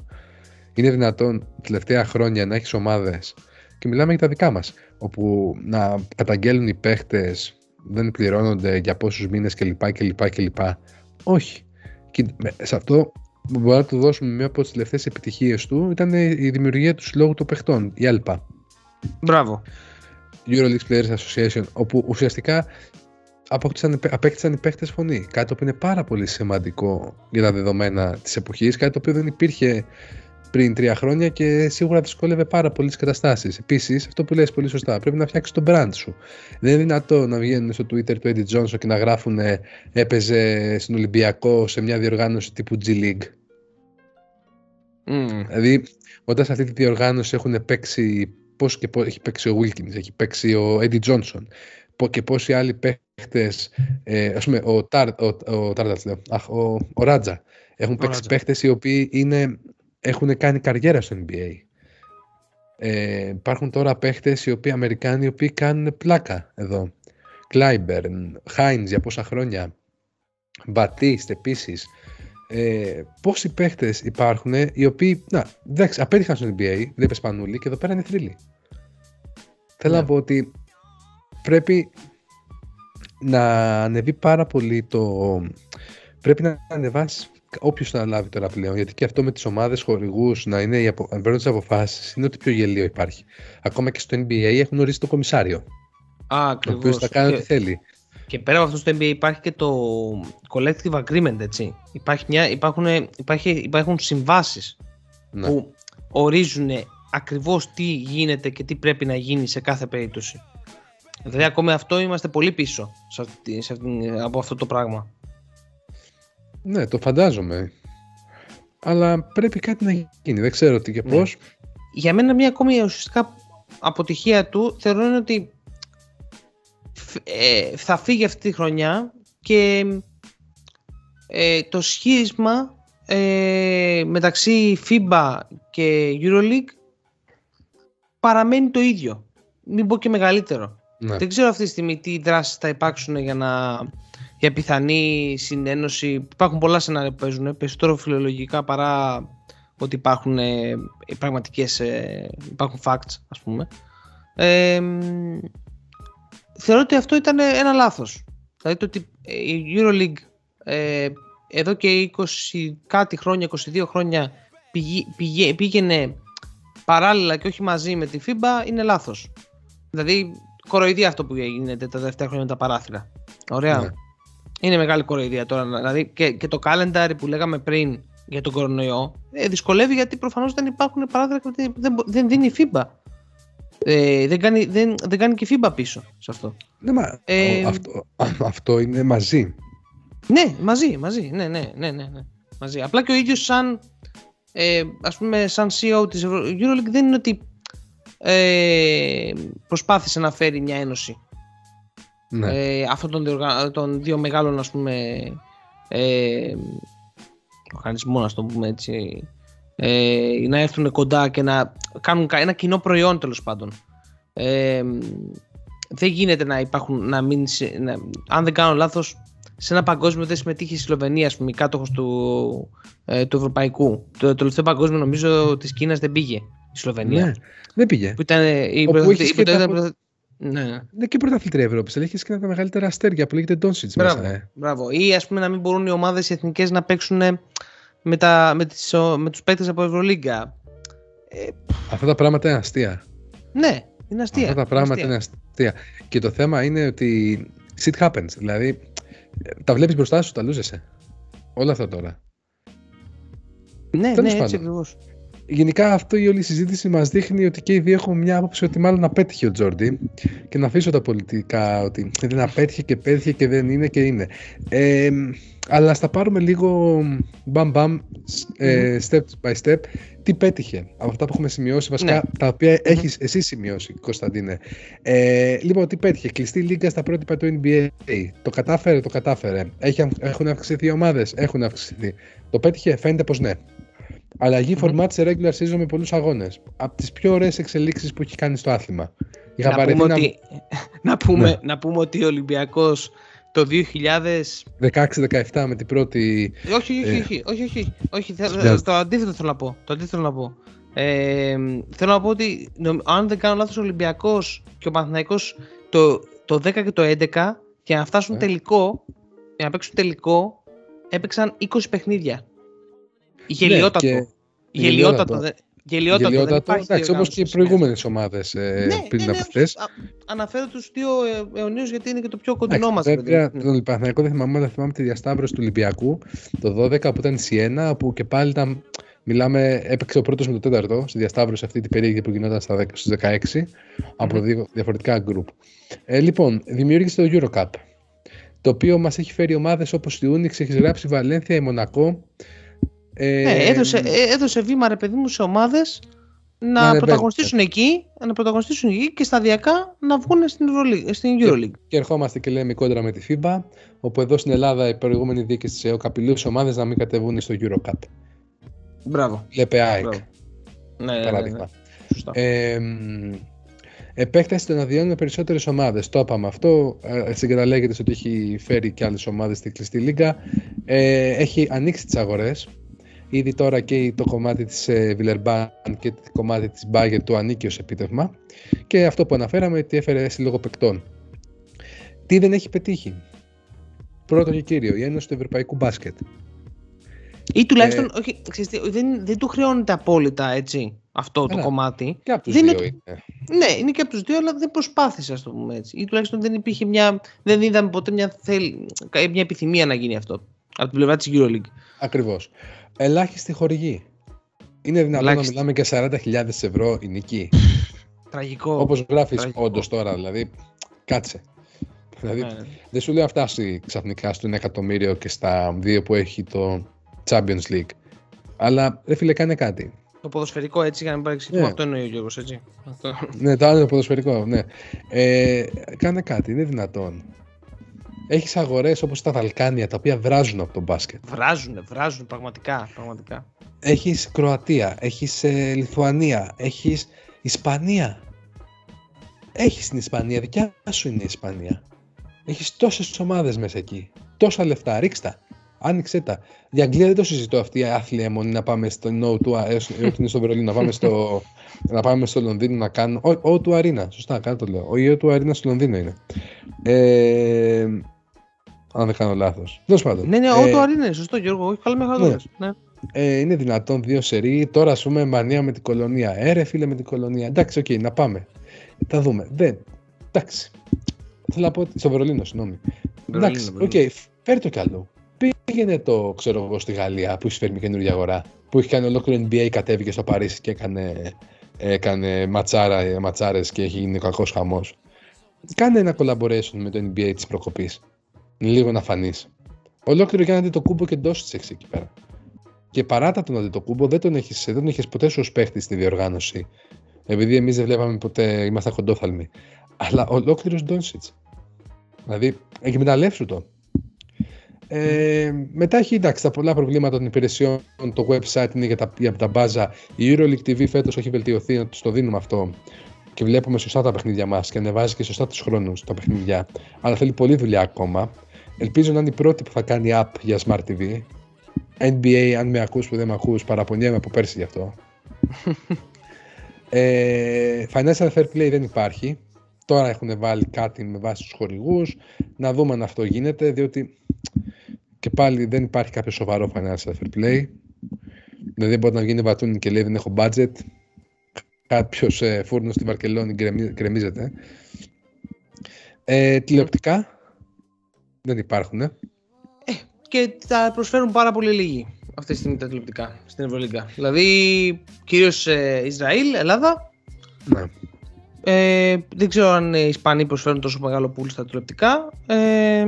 Speaker 5: Είναι δυνατόν τελευταία χρόνια να έχεις ομάδες και μιλάμε για τα δικά μας. Όπου να καταγγέλνουν οι παίχτε, δεν πληρώνονται για πόσους μήνες κλπ. κλπ, κλπ. Όχι. Και με- σε αυτό που μπορεί να του δώσουμε μία από τις τελευταίες επιτυχίες του ήταν η δημιουργία του συλλόγου των παιχτών, η ΕΛΠΑ.
Speaker 4: Μπράβο.
Speaker 5: Euroleague Players Association, όπου ουσιαστικά απόκτησαν, απέκτησαν οι παίχτες φωνή. Κάτι που είναι πάρα πολύ σημαντικό για τα δεδομένα της εποχής, κάτι το οποίο δεν υπήρχε πριν τρία χρόνια και σίγουρα δυσκόλευε πάρα πολύ τι καταστάσεις. Επίσης, αυτό που λες πολύ σωστά, πρέπει να φτιάξεις το brand σου. Δεν είναι δυνατό να βγαίνουν στο Twitter του Eddie Johnson και να γράφουν ε, έπαιζε στην Ολυμπιακό σε μια διοργάνωση τύπου G League.
Speaker 4: Μμμ.
Speaker 5: Δηλαδή, όταν σε αυτή τη διοργάνωση έχουν παίξει. Πώς και πώς έχει παίξει ο Wilkins, έχει παίξει ο Eddie Johnson πο- και πόσοι άλλοι παίχτες, ε, ας πούμε, ο, Τάρ, ο, ο, Τάρτατς, λέω, αχ, ο, ο Ράτζα. Έχουν παίξει
Speaker 4: Ράτζα.
Speaker 5: παίχτες οι οποίοι είναι, έχουν κάνει καριέρα στο NBA. Ε, υπάρχουν τώρα παίχτες οι οποίοι Αμερικάνοι οι οποίοι κάνουν πλάκα εδώ. Κλάιμπερν, Χάινς για πόσα χρόνια. Μπατίστ επίσης. Ε, πόσοι παίχτες υπάρχουν οι οποίοι να, εντάξει, απέτυχαν στο NBA, δεν σπανούλη και εδώ πέρα είναι θρύλοι. Θέλω
Speaker 4: Ναι.
Speaker 5: να πω ότι πρέπει να ανεβεί πάρα πολύ το. Πρέπει να ανεβάσει όποιος το αναλάβει τώρα πλέον. Γιατί και αυτό με τις ομάδες χορηγούς να είναι οι απο... να παίρνουν τις αποφάσεις είναι ό,τι πιο γελίο υπάρχει. Ακόμα και στο NBA έχουν ορίσει το κομισάριο.
Speaker 4: Α,
Speaker 5: Ο
Speaker 4: ακριβώς.
Speaker 5: οποίο θα κάνει
Speaker 4: Και-
Speaker 5: ό,τι θέλει.
Speaker 4: Και πέρα από αυτό στο NBA υπάρχει και το collective agreement, έτσι. Υπάρχει μια, υπάρχουν, υπάρχει, υπάρχουν συμβάσεις
Speaker 5: Ναι.
Speaker 4: που ορίζουν ακριβώς τι γίνεται και τι πρέπει να γίνει σε κάθε περίπτωση. Δηλαδή ακόμη αυτό είμαστε πολύ πίσω σε αυτή, σε αυτή, από αυτό το πράγμα.
Speaker 5: Ναι, το φαντάζομαι. Αλλά πρέπει κάτι να γίνει. Δεν ξέρω τι και
Speaker 4: Ναι.
Speaker 5: πώς.
Speaker 4: Για μένα μια ακόμη ουσιαστικά αποτυχία του θεωρώ είναι ότι φ- ε, θα φύγει αυτή τη χρονιά και ε, το σχίσμα ε, μεταξύ FIBA και EuroLeague παραμένει το ίδιο. Μην πω και μεγαλύτερο.
Speaker 5: Ναι.
Speaker 4: Δεν ξέρω αυτή τη στιγμή τι δράσεις θα υπάρξουν για να για πιθανή συνένωση. Υπάρχουν πολλά σενάρια που παίζουν, περισσότερο φιλολογικά παρά ότι υπάρχουν ε, πραγματικές, ε, υπάρχουν facts ας πούμε. Ε, μ, θεωρώ ότι αυτό ήταν ένα λάθος. Δηλαδή το ότι ε, η EuroLeague ε, εδώ και 20 κάτι χρόνια, 22 χρόνια πηγή, πηγε- πήγαινε παράλληλα και όχι μαζί με τη FIBA είναι λάθος. Δηλαδή κοροϊδία αυτό που γίνεται τα τελευταία χρόνια με τα παράθυρα. Ωραία.
Speaker 5: Ναι.
Speaker 4: Είναι μεγάλη κοροϊδία τώρα. Δηλαδή και, και το calendar που λέγαμε πριν για τον κορονοϊό ε, δυσκολεύει γιατί προφανώς δεν υπάρχουν παράθυρα και δεν, δεν, μπο- δεν δίνει η FIBA. Ε, δεν, κάνει, δεν, δεν κάνει και η FIBA πίσω σε αυτό.
Speaker 5: Ναι, μα
Speaker 4: Ε,
Speaker 5: ο- αυτό, αυτό είναι μαζί.
Speaker 4: Ναι, μαζί, μαζί. Ναι, ναι, ναι, ναι, ναι. Μαζί. Απλά και ο ίδιος σαν, ε, ας πούμε, σαν CEO της Euro- EuroLeague δεν είναι ότι ε, προσπάθησε να φέρει μια ένωση
Speaker 5: Ναι.
Speaker 4: ε, αυτών των, διοργα- των δύο μεγάλων ας πούμε ε, οργανισμών να το πούμε έτσι ε, να έρθουν κοντά και να κάνουν κα- ένα κοινό προϊόν τέλος πάντων ε, δεν γίνεται να υπάρχουν να μην, σε- να, αν δεν κάνω λάθος σε ένα παγκόσμιο δεν συμμετείχε η Σλοβενία ας πούμε η κάτοχος του, ε, του Ευρωπαϊκού το, το τελευταίο παγκόσμιο νομίζω της Κίνας δεν πήγε η Σλοβενία
Speaker 5: ναι. Δεν πήγε.
Speaker 4: που ήταν ε, η
Speaker 5: Όπου
Speaker 4: πρωτοθε-
Speaker 5: έχεις
Speaker 4: η
Speaker 5: και τα
Speaker 4: πρωτοθε-
Speaker 5: απο-
Speaker 4: Ναι.
Speaker 5: Είναι και πρωταθλήτρια Ευρώπης, αλλά έχεις και ένα από τα μεγαλύτερα αστέρια που λέγεται Ντόνσιτ
Speaker 4: Μπράβο.
Speaker 5: μέσα. Ε.
Speaker 4: Μπράβο. Ή ας πούμε να μην μπορούν οι ομάδες οι εθνικές να παίξουν ε, με, τα, με, τις, ο- με τους παίκτες από Ευρωλίγκα. Ε,
Speaker 5: Αυτά τα πράγματα είναι αστεία.
Speaker 4: ναι, είναι αστεία.
Speaker 5: Αυτά τα πράγματα
Speaker 4: αστεία.
Speaker 5: είναι αστεία. Και το θέμα είναι ότι shit happens. Δηλαδή, ε, τα βλέπεις μπροστά σου, τα λούζεσαι. Όλα αυτά τώρα.
Speaker 4: Ναι, ναι,
Speaker 5: Τέλος
Speaker 4: έτσι
Speaker 5: πάντων.
Speaker 4: ακριβώς.
Speaker 5: Γενικά αυτό η όλη συζήτηση μας δείχνει ότι και οι δύο έχουμε μια άποψη ότι μάλλον απέτυχε ο Τζόρντι. Και να αφήσω τα πολιτικά ότι δεν απέτυχε και πέτυχε και δεν είναι και είναι. Ε, αλλά ας τα πάρουμε λίγο μπαμ μπαμ ε, step by step. Τι πέτυχε από αυτά που έχουμε σημειώσει βασικά
Speaker 4: Ναι.
Speaker 5: τα οποία έχεις εσύ σημειώσει Κωνσταντίνε. Ε, λοιπόν τι πέτυχε κλειστή λίγα στα πρότυπα του NBA το κατάφερε το κατάφερε. Έχει, έχουν αυξηθεί οι ομάδες έχουν αυξηθεί. Το πέτυχε φαίνεται πως ναι Αλλαγή format σε regular season με πολλούς αγώνες. Από τις πιο ωραίες εξελίξεις που έχει κάνει στο άθλημα. Είχα
Speaker 4: Να
Speaker 5: βαρεθεί
Speaker 4: πούμε,
Speaker 5: να...
Speaker 4: ότι, να, πούμε,
Speaker 5: Ναι.
Speaker 4: να πούμε ότι ο Ολυμπιακός το 2000...
Speaker 5: 16-17 με την πρώτη.
Speaker 4: Όχι, όχι,
Speaker 5: Ε,
Speaker 4: όχι, όχι, όχι, όχι θέλω-
Speaker 5: Χρειάζεται.
Speaker 4: το αντίθετο θέλω να πω. Το αντίθετο θέλω να πω. Ε, θέλω να πω ότι νομ- αν δεν κάνω λάθος ο Ολυμπιακός και ο Παναθηναϊκός το, το 10 και το 11 για να φτάσουν
Speaker 5: Ε.
Speaker 4: τελικό, για να παίξουν τελικό, έπαιξαν 20 παιχνίδια. Γελιότατο.
Speaker 5: Ναι, και-
Speaker 4: Γελιότατο.
Speaker 5: γελιότατο.
Speaker 4: δε- Γελιότατο. δεν
Speaker 5: Γελιότατο.
Speaker 4: υπάρχει
Speaker 5: Εντάξει, όπως και οι
Speaker 4: διοργάνωση
Speaker 5: προηγούμενες ομάδες ε,
Speaker 4: Ναι,
Speaker 5: πριν
Speaker 4: ναι,
Speaker 5: από
Speaker 4: ναι,
Speaker 5: αυτές.
Speaker 4: α- Αναφέρω τους δύο ε, αιωνίους γιατί είναι και το πιο κοντινό μας.
Speaker 5: Βέβαια,
Speaker 4: παιδί.
Speaker 5: τον Παναθηναϊκό δεν θυμάμαι, αλλά θυμάμαι τη διασταύρωση του Ολυμπιακού το 12 που ήταν η Σιένα, όπου και πάλι ήταν, μιλάμε, έπαιξε ο πρώτος με το τέταρτο στη διασταύρωση αυτή την περίοδο που γινόταν στα 10 στους 16 από δύο διαφορετικά group. Ε, λοιπόν, δημιούργησε το Eurocup, το οποίο μας έχει φέρει ομάδες όπως η Unix, έχεις γράψει η Βαλένθια, η Μονακό. Ε,
Speaker 4: Ναι, έδωσε, ε, έδωσε βήμα ρε παιδί μου σε ομάδες να,
Speaker 5: ανεβαίνουν.
Speaker 4: πρωταγωνιστήσουν εκεί, να πρωταγωνιστήσουν εκεί και σταδιακά να βγουν στην, Euroleague, στην Euroleague.
Speaker 5: Και ερχόμαστε και λέμε κόντρα με τη FIBA, όπου εδώ στην Ελλάδα η προηγούμενη διοίκηση της ΕΟ απειλούσε ομάδες να μην κατεβούν στο Eurocup.
Speaker 4: Μπράβο.
Speaker 5: Λέπε ΑΕΚ,
Speaker 4: Μπράβο. Ναι, ναι, ναι,
Speaker 5: παράδειγμα.
Speaker 4: ναι. Σωστά.
Speaker 5: Ε, μ, επέκταση των αδειών με περισσότερες ομάδες. Το είπαμε αυτό. Ε, συγκαταλέγεται ότι έχει φέρει και άλλες ομάδες στη κλειστή λίγα. Ε, έχει ανοίξει τις αγορές. Ήδη τώρα και το κομμάτι της ε, Βιλερμπάν και το κομμάτι της Bayern του ανήκει ως επίτευγμα. Και αυτό που αναφέραμε ότι έφερε σύλλογο παικτών. Τι δεν έχει πετύχει; Πρώτο και κύριο, η Ένωση του Ευρωπαϊκού Μπάσκετ.
Speaker 4: Ή τουλάχιστον,
Speaker 5: ε,
Speaker 4: όχι, ξέρεις τι, δεν, δεν του χρεώνεται απόλυτα έτσι αυτό
Speaker 5: Καλά.
Speaker 4: το κομμάτι.
Speaker 5: Και από τους
Speaker 4: Δεν
Speaker 5: δύο
Speaker 4: είναι-
Speaker 5: είναι.
Speaker 4: Ναι, είναι και από τους δύο, αλλά δεν προσπάθησε, ας το πούμε έτσι. Ή τουλάχιστον δεν υπήρχε μια. Δεν είδαμε ποτέ μια, θέλ, μια επιθυμία να γίνει αυτό. Από την πλευρά της Euroleague.
Speaker 5: Ακριβώς. Ελάχιστη χορηγή. Είναι δυνατόν
Speaker 4: Ελάχιστη.
Speaker 5: να μιλάμε για 40.000 ευρώ η νική.
Speaker 4: Τραγικό.
Speaker 5: Όπως γράφεις
Speaker 4: Τραγικό.
Speaker 5: όντως τώρα, δηλαδή κάτσε. Δηλαδή
Speaker 4: Ναι, ναι.
Speaker 5: δεν σου λέω να φτάσει ξαφνικά στο 1 εκατομμύριο και στα δύο που έχει το Champions League. Αλλά ρε φίλε κάνε κάτι.
Speaker 4: Το ποδοσφαιρικό έτσι για να μην παρεξηγηθούμε.
Speaker 5: Ναι.
Speaker 4: Αυτό εννοεί ο Γιώργος, έτσι. Αυτό.
Speaker 5: ναι, το άλλο είναι το ποδοσφαιρικό, ναι. Ε, κάνε κάτι, είναι δυνατόν. Έχεις αγορές όπως τα Βαλκάνια τα οποία βράζουν από το μπάσκετ.
Speaker 4: Βράζουνε, βράζουν πραγματικά. πραγματικά.
Speaker 5: Έχεις Κροατία, έχεις ε, Λιθουανία, έχεις Ισπανία. Έχεις την Ισπανία, δικιά σου είναι η Ισπανία. Έχεις τόσες ομάδες μέσα εκεί. Τόσα λεφτά, ρίξτα. Άνοιξε τα. Για Αγγλία δεν το συζητώ αυτή η άθλια αιμονή να πάμε στο No2, ε, ότι είναι στο Βερολίνο, να πάμε στο, να πάμε στο Λονδίνο να κάνουμε. Ο του Αρίνα, σωστά, κάνω το λέω. Ο O του Αρίνα στο Λονδίνο είναι. Ε, αν δεν κάνω λάθος. Τέλο πάντων.
Speaker 4: Ναι, ναι,
Speaker 5: Ε,
Speaker 4: ο το είναι, σωστό Γιώργο. Όχι, καλά με
Speaker 5: ναι.
Speaker 4: χαρά. Ναι.
Speaker 5: ε, είναι δυνατόν δύο σερί. Τώρα, ας πούμε, μανία με την κολονία. Ε, ρε φίλε με την κολονία. Εντάξει, οκ, να πάμε. Θα δούμε. Δεν. Εντάξει. Θέλω να πω. ότι- Στο Βερολίνο, συγγνώμη.
Speaker 4: Βερολίνο,
Speaker 5: Εντάξει, οκ,
Speaker 4: Βερολίνο.
Speaker 5: φέρει το κι άλλο. Πήγαινε το, ξέρω εγώ, στη Γαλλία που έχει φέρει μια καινούργια αγορά. Που έχει κάνει ολόκληρο NBA, κατέβηκε στο Παρίσι και έκανε, έκανε ματσάρα, ματσάρες και έχει γίνει κακός χαμός. Κάνε ένα collaboration με το NBA της προκοπής. Λίγο να φανείς. Ολόκληρο για να δει το κούμπο και ντόσεις έχεις εκεί πέρα. Και παράτα τον Αντιτοκούμπο δεν τον έχεις, δεν τον έχεις ποτέ σου ως παίχτη στη διοργάνωση. Επειδή εμείς δεν βλέπαμε ποτέ, είμαστε κοντόφθαλμοι. Αλλά ολόκληρος Ντόνσιτς. Δηλαδή, εκμεταλλεύσου το. Ε, μετά έχει εντάξει, τα πολλά προβλήματα των υπηρεσιών. Το website είναι για τα, για τα μπάζα. Η EuroLeague TV φέτος έχει βελτιωθεί, να τους το δίνουμε αυτό. Και βλέπουμε σωστά τα παιχνίδια μας και ανεβάζει και σωστά τους χρόνους τα παιχνίδια. Αλλά θέλει πολλή δουλειά ακόμα. Ελπίζω να είναι η πρώτη που θα κάνει app για Smart TV. NBA, αν με ακούς που δεν με ακούς, παραπονιέμαι από πέρσι γι' αυτό. ε, financial fair play δεν υπάρχει. τώρα έχουν βάλει κάτι με βάση τους χορηγούς, να δούμε αν αυτό γίνεται, διότι και πάλι δεν υπάρχει κάποιο σοβαρό financial fair play. Δηλαδή μπορεί να βγει Βατούνι και λέει δεν έχω budget. Κάποιος ε, φούρνος στη Βαρκελόνη γκρεμίζεται. Ε, τηλεοπτικά δεν υπάρχουν. Ε.
Speaker 4: και τα προσφέρουν πάρα πολύ λίγοι αυτή τη στιγμή τα τηλεοπτικά στην Ευρωλίγκα. Δηλαδή, κυρίως ε, Ισραήλ, Ελλάδα.
Speaker 5: Ναι.
Speaker 4: Ε, δεν ξέρω αν οι Ισπανοί προσφέρουν τόσο μεγάλο pool στα τηλεοπτικά. Ε,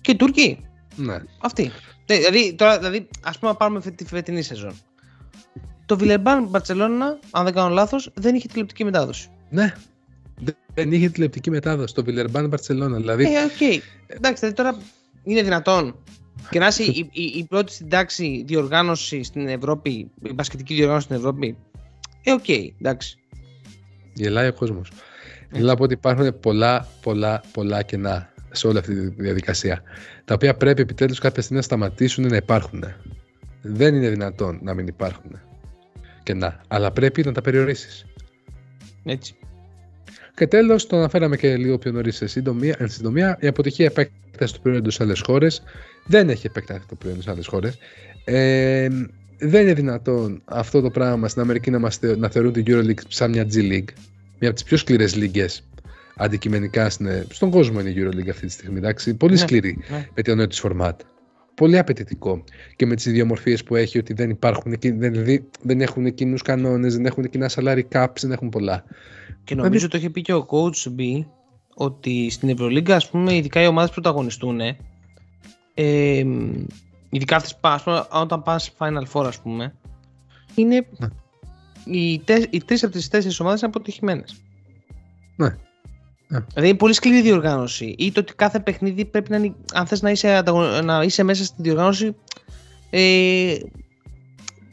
Speaker 4: και οι Τούρκοι.
Speaker 5: Ναι.
Speaker 4: Αυτοί. Ναι, δηλαδή, τώρα, δηλαδή, ας πούμε, πάρουμε τη φετινή σεζόν. Το Βιλερμπάν Μπαρσελόνα, αν δεν κάνω λάθος, δεν είχε τηλεοπτική μετάδοση.
Speaker 5: Ναι. Δεν είχε τηλεοπτική μετάδοση το Βιλερμπάν Μπαρσελόνα. Δηλαδή...
Speaker 4: Ε, OK. Okay. Εντάξει, δηλαδή τώρα είναι δυνατόν και να είσαι η, η, η, πρώτη στην τάξη διοργάνωση στην Ευρώπη, η μπασκετική διοργάνωση στην Ευρώπη. Ε, OK, okay, εντάξει.
Speaker 5: Γελάει ο κόσμος. Θέλω να πω ότι υπάρχουν πολλά, πολλά, πολλά κενά σε όλη αυτή τη διαδικασία. Τα οποία πρέπει επιτέλους κάποια στιγμή να σταματήσουν να υπάρχουν. Δεν είναι δυνατόν να μην υπάρχουν κενά. Αλλά πρέπει να τα περιορίσεις.
Speaker 4: Έτσι.
Speaker 5: Και τέλος, το αναφέραμε και λίγο πιο νωρίς σε συντομία, συντομία, η αποτυχία επέκταση του περίοδου σε άλλες χώρες δεν έχει επεκταθεί το προϊόν σε άλλες χώρες. Ε, δεν είναι δυνατόν αυτό το πράγμα στην Αμερική να, μας, να θεωρούν την EuroLeague σαν μια G League, μια από τις πιο σκληρές λίγε αντικειμενικά στον κόσμο είναι η EuroLeague αυτή τη στιγμή. Εντάξει. Πολύ ναι, σκληρή ναι. με το νέο της format. Πολύ απαιτητικό και με τις ιδιομορφίες που έχει ότι δεν υπάρχουν, δεν, δεν έχουν κοινού κανόνες, δεν έχουν κοινά salary caps, δεν έχουν πολλά.
Speaker 4: Και νομίζω το είχε πει και ο coach B ότι στην Ευρωλίγκα, ας πούμε, ειδικά οι ομάδες που πρωταγωνιστούν, ε, ειδικά αυτές, ας πούμε, όταν πας Final Four ας πούμε είναι ναι. οι, τε, οι τρεις από τις τέσσερις ομάδες είναι αποτυχημένες
Speaker 5: ναι.
Speaker 4: Ναι. Δηλαδή είναι πολύ σκληρή διοργάνωση ή το ότι κάθε παιχνίδι πρέπει να είναι, αν θες να είσαι, να είσαι μέσα στη διοργάνωση ε,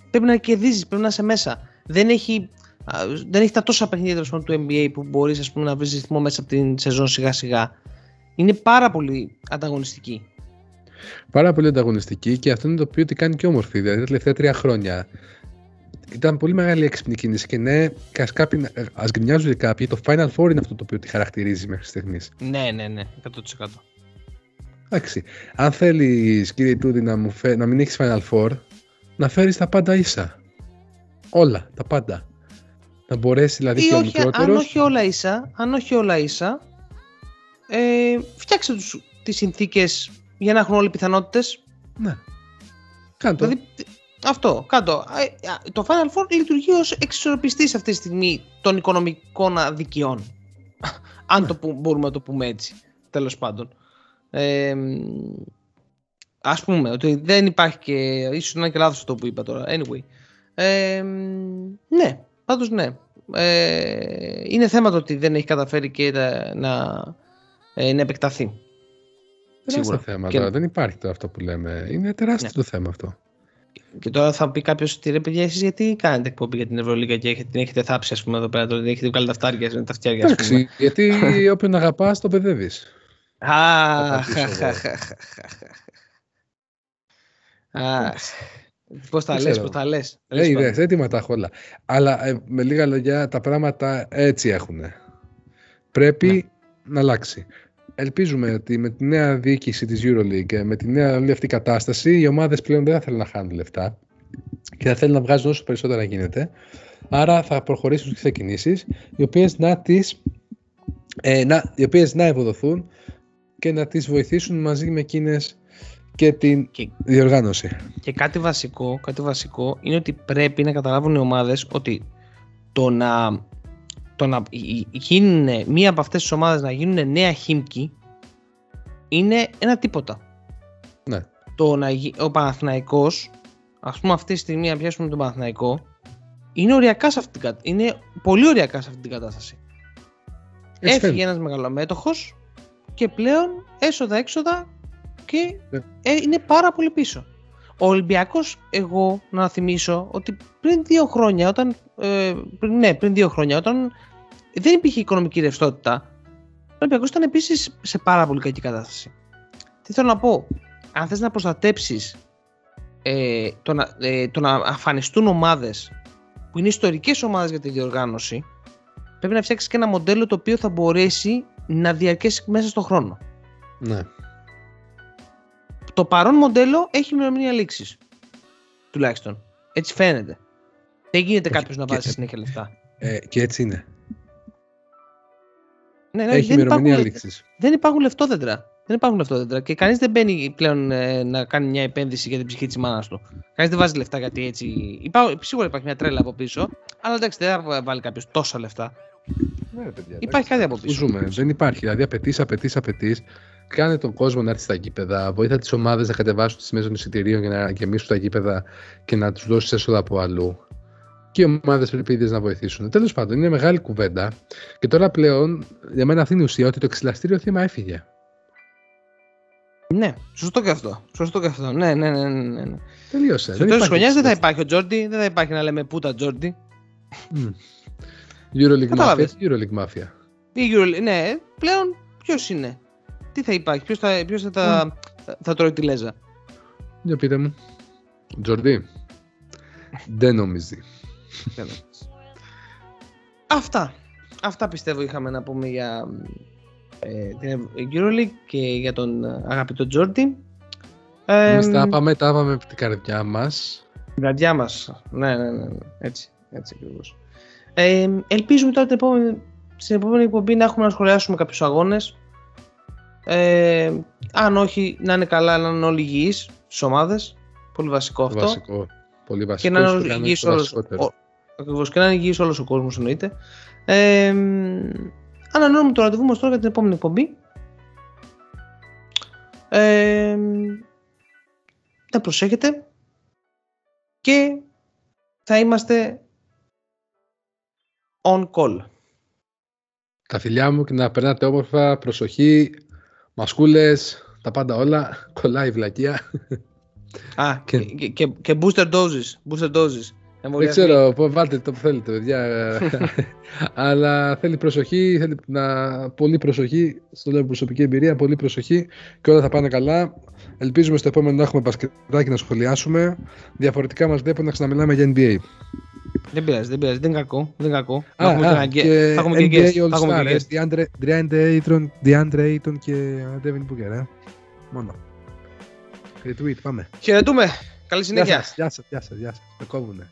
Speaker 4: πρέπει να κερδίζεις, πρέπει να είσαι μέσα δεν έχει, δεν έχει τα τόσα παιχνίδια του NBA που μπορείς ας πούμε, να βρεις ρυθμό μέσα από την σεζόν σιγά σιγά είναι πάρα πολύ ανταγωνιστική
Speaker 5: Πάρα πολύ ανταγωνιστική και αυτό είναι το οποίο τη κάνει και όμορφη. Δηλαδή τα τελευταία τρία χρόνια ήταν πολύ μεγάλη έξυπνη κίνηση και ναι, ας γκρινιάζουν κάποιοι, το Final Four είναι αυτό το οποίο τη χαρακτηρίζει μέχρι στιγμής.
Speaker 4: Ναι, ναι, ναι, 100%.
Speaker 5: Εντάξει. Αν θέλεις, κύριε Τούδη, να, μου φέ... να μην έχεις Final Four, να φέρεις τα πάντα ίσα. Όλα, τα πάντα. Να μπορέσεις δηλαδή Ή και όχι, ο μικρότερος...
Speaker 4: Αν όχι όλα ίσα, αν όχι όλα ίσα, ε, φτιάξε τους, τις συνθήκες για να έχουν όλοι πιθανότητες.
Speaker 5: Ναι. Κάντο.
Speaker 4: Δηλαδή, αυτό, κάτω. Ε, το Final Four λειτουργεί ως εξισορροπιστής αυτή τη στιγμή των οικονομικών αδικιών. Αν ναι. το μπορούμε να το πούμε έτσι. Τέλος πάντων. Ε, ας πούμε ότι δεν υπάρχει και ίσως να είναι και λάθος αυτό που είπα τώρα anyway ε, ναι πάντως ναι ε, είναι θέμα το ότι δεν έχει καταφέρει και να, ε, να επεκταθεί
Speaker 5: Τεράστιο θέμα και... τώρα. Δεν υπάρχει το αυτό που λέμε. Είναι τεράστιο ναι. το θέμα αυτό.
Speaker 4: Και τώρα θα πει κάποιος ότι ρε παιδιά, εσείς γιατί κάνετε εκπομπή για την Ευρωλίγα και έχετε, την έχετε θάψει, ας πούμε, εδώ πέρα. Τώρα, έχετε βγάλει τα φτάρια με τα φτιάρια.
Speaker 5: Εντάξει, γιατί όποιον αγαπάς, το παιδεύεις.
Speaker 4: Πώς τα λες, πώς τα λες.
Speaker 5: Ε, είδες, έτοιμα τα έχω όλα. Αλλά ε, με λίγα λόγια, τα πράγματα έτσι έχουν. Πρέπει ναι. να αλλάξει ελπίζουμε ότι με τη νέα διοίκηση της EuroLeague, με τη νέα όλη αυτή κατάσταση, οι ομάδες πλέον δεν θα θέλουν να χάνουν λεφτά και θα θέλουν να βγάζουν όσο περισσότερα γίνεται. Άρα θα προχωρήσουν στις ξεκινήσεις, οι οποίες να, τις, ε, να, οι οποίες να ευοδοθούν και να τις βοηθήσουν μαζί με εκείνες και την και, διοργάνωση.
Speaker 4: Και κάτι βασικό, κάτι βασικό είναι ότι πρέπει να καταλάβουν οι ομάδες ότι το να το να γίνουν μία από αυτές τις ομάδες να γίνουν νέα χίμκι είναι ένα τίποτα.
Speaker 5: Ναι.
Speaker 4: Το να, ο Παναθηναϊκός, ας πούμε αυτή τη στιγμή να πιάσουμε τον Παναθηναϊκό, είναι, οριακά σε αυτή την, είναι πολύ οριακά σε αυτή την κατάσταση. Έτσι Έφυγε ένας μεγαλομέτωχος και πλέον έσοδα-έξοδα και ναι. ε, είναι πάρα πολύ πίσω. Ο Ολυμπιακός, εγώ να θυμίσω ότι πριν δύο χρόνια, όταν, ε, πριν, ναι, πριν δύο χρόνια, όταν δεν υπήρχε οικονομική ρευστότητα, ο Ολυμπιακός ήταν επίσης σε πάρα πολύ κακή κατάσταση. Τι θέλω να πω, αν θες να προστατέψεις ε, το, να, ε, το να αφανιστούν ομάδες που είναι ιστορικές ομάδες για τη διοργάνωση, πρέπει να φτιάξεις και ένα μοντέλο το οποίο θα μπορέσει να διαρκέσει μέσα στον χρόνο.
Speaker 5: Ναι.
Speaker 4: Το παρόν μοντέλο έχει ημερομηνία λήξη. Τουλάχιστον. Έτσι φαίνεται. Δεν γίνεται
Speaker 5: Όχι,
Speaker 4: κάποιος να
Speaker 5: και-
Speaker 4: βάζει συνέχεια λεφτά.
Speaker 5: Ε, και έτσι είναι.
Speaker 4: Ναι, ναι,
Speaker 5: Έχει
Speaker 4: δεν,
Speaker 5: ημερομηνία
Speaker 4: υπάρχουν,
Speaker 5: λήξη.
Speaker 4: δεν υπάρχουν λεφτόδεντρα. Δεν υπάρχουν λεφτόδεντρα. Και κανείς δεν μπαίνει πλέον ε, να κάνει μια επένδυση για την ψυχή της μάνας του. Κανείς δεν βάζει λεφτά γιατί έτσι. Υπά, σίγουρα υπάρχει μια τρέλα από πίσω. Αλλά εντάξει, δεν θα βάλει κάποιος τόσα λεφτά.
Speaker 5: Ναι, ρε, παιδιά,
Speaker 4: Υπάρχει κάτι από
Speaker 5: Πού
Speaker 4: πίσω.
Speaker 5: ζούμε. Δεν υπάρχει. Δηλαδή, απαιτείς, απαιτείς, απαιτείς. Κάνε τον κόσμο να έρθει στα γήπεδα. Βοήθα τις ομάδες να κατεβάσουν τις τιμέ των εισιτηρίων για να γεμίσουν τα γήπεδα και να τους δώσεις έσοδα από αλλού. Και οι ομάδες πρέπει ήδη να βοηθήσουν. Τέλος πάντων, είναι μεγάλη κουβέντα. Και τώρα πλέον, για μένα αυτή είναι η ουσία ότι το εξυλαστήριο θύμα έφυγε.
Speaker 4: Ναι, σωστό και αυτό. Σωστό και αυτό. Ναι, ναι, ναι. ναι, ναι.
Speaker 5: Τελείωσε.
Speaker 4: Στο τέλος της χρονιάς δεν θα υπάρχει ο Τζόρντι, δεν θα υπάρχει να λέμε πούτα Τζόρντι.
Speaker 5: Euroleague Mafia.
Speaker 4: Κατάλαβες.
Speaker 5: Euroleague Mafia.
Speaker 4: Ή Euro- Ναι, πλέον ποιος είναι; Τι θα υπάρχει, ποιος θα, ποιος θα, τα, θα, θα τρώει τη λέζα;
Speaker 5: Για πείτε μου. Τζορντί. Δεν νομίζει.
Speaker 4: Αυτά. Αυτά πιστεύω είχαμε να πούμε για ε, την EuroLeague και για τον ε, αγαπητό Τζόρντι. Ε,
Speaker 5: Εμείς τα είπαμε, τα είπαμε από την καρδιά μας.
Speaker 4: την καρδιά μας. Ναι, ναι, ναι, ναι. Έτσι, έτσι ακριβώς. Ε, ελπίζουμε τώρα την επόμενη, στην επόμενη εκπομπή να έχουμε να σχολιάσουμε κάποιους αγώνες. Ε, αν όχι, να είναι καλά, να είναι όλοι υγιείς στις ομάδες. Πολύ βασικό
Speaker 5: Το
Speaker 4: αυτό.
Speaker 5: βασικό. Πολύ βασικό.
Speaker 4: και να
Speaker 5: στο
Speaker 4: είναι
Speaker 5: κάνω
Speaker 4: υγιής
Speaker 5: το
Speaker 4: όλος,
Speaker 5: βασικότερο.
Speaker 4: ο, ακριβώς, και να είναι υγιής όλος ο κόσμος εννοείται. Ε, μ, ανανεώνουμε το ραντεβού μας τώρα για την επόμενη εκπομπή. Ε, μ, να προσέχετε και θα είμαστε on call.
Speaker 5: Τα φιλιά μου και να περνάτε όμορφα, προσοχή, μασκούλες, τα πάντα όλα. Κολλάει η βλακεία.
Speaker 4: Α,
Speaker 5: Και-
Speaker 4: και, και, και, και booster doses. Booster doses.
Speaker 5: Δεν
Speaker 4: Εμβολιασμοί.
Speaker 5: ξέρω, πω- βάλτε το που θέλετε, παιδιά. Αλλά θέλει προσοχή, θέλει να... πολύ προσοχή. Στο λέω προσωπική εμπειρία, πολύ προσοχή και όλα θα πάνε καλά. Ελπίζουμε στο επόμενο να έχουμε μπασκετάκι να σχολιάσουμε. Διαφορετικά μας βλέπουν να ξαναμιλάμε για NBA.
Speaker 4: Δεν πειράζει, δεν πειράζει. Δεν είναι κακό. Δεν είναι κακό. Θα
Speaker 5: Α,
Speaker 4: έχουμε
Speaker 5: α,
Speaker 4: και,
Speaker 5: και
Speaker 4: ένα- θα έχουμε και
Speaker 5: NBA
Speaker 4: guest.
Speaker 5: All
Speaker 4: Θα έχουμε
Speaker 5: Star,
Speaker 4: και
Speaker 5: ε,
Speaker 4: guest.
Speaker 5: DeAndre, DeAndre Ayton, DeAndre Ayton και Devin Booker, ε. Μόνο. Retweet, πάμε.
Speaker 4: Χαιρετούμε. Καλή
Speaker 5: Γεια
Speaker 4: συνέχεια.
Speaker 5: σας, γεια σας, γεια σας, γεια σας. Με κόβουνε.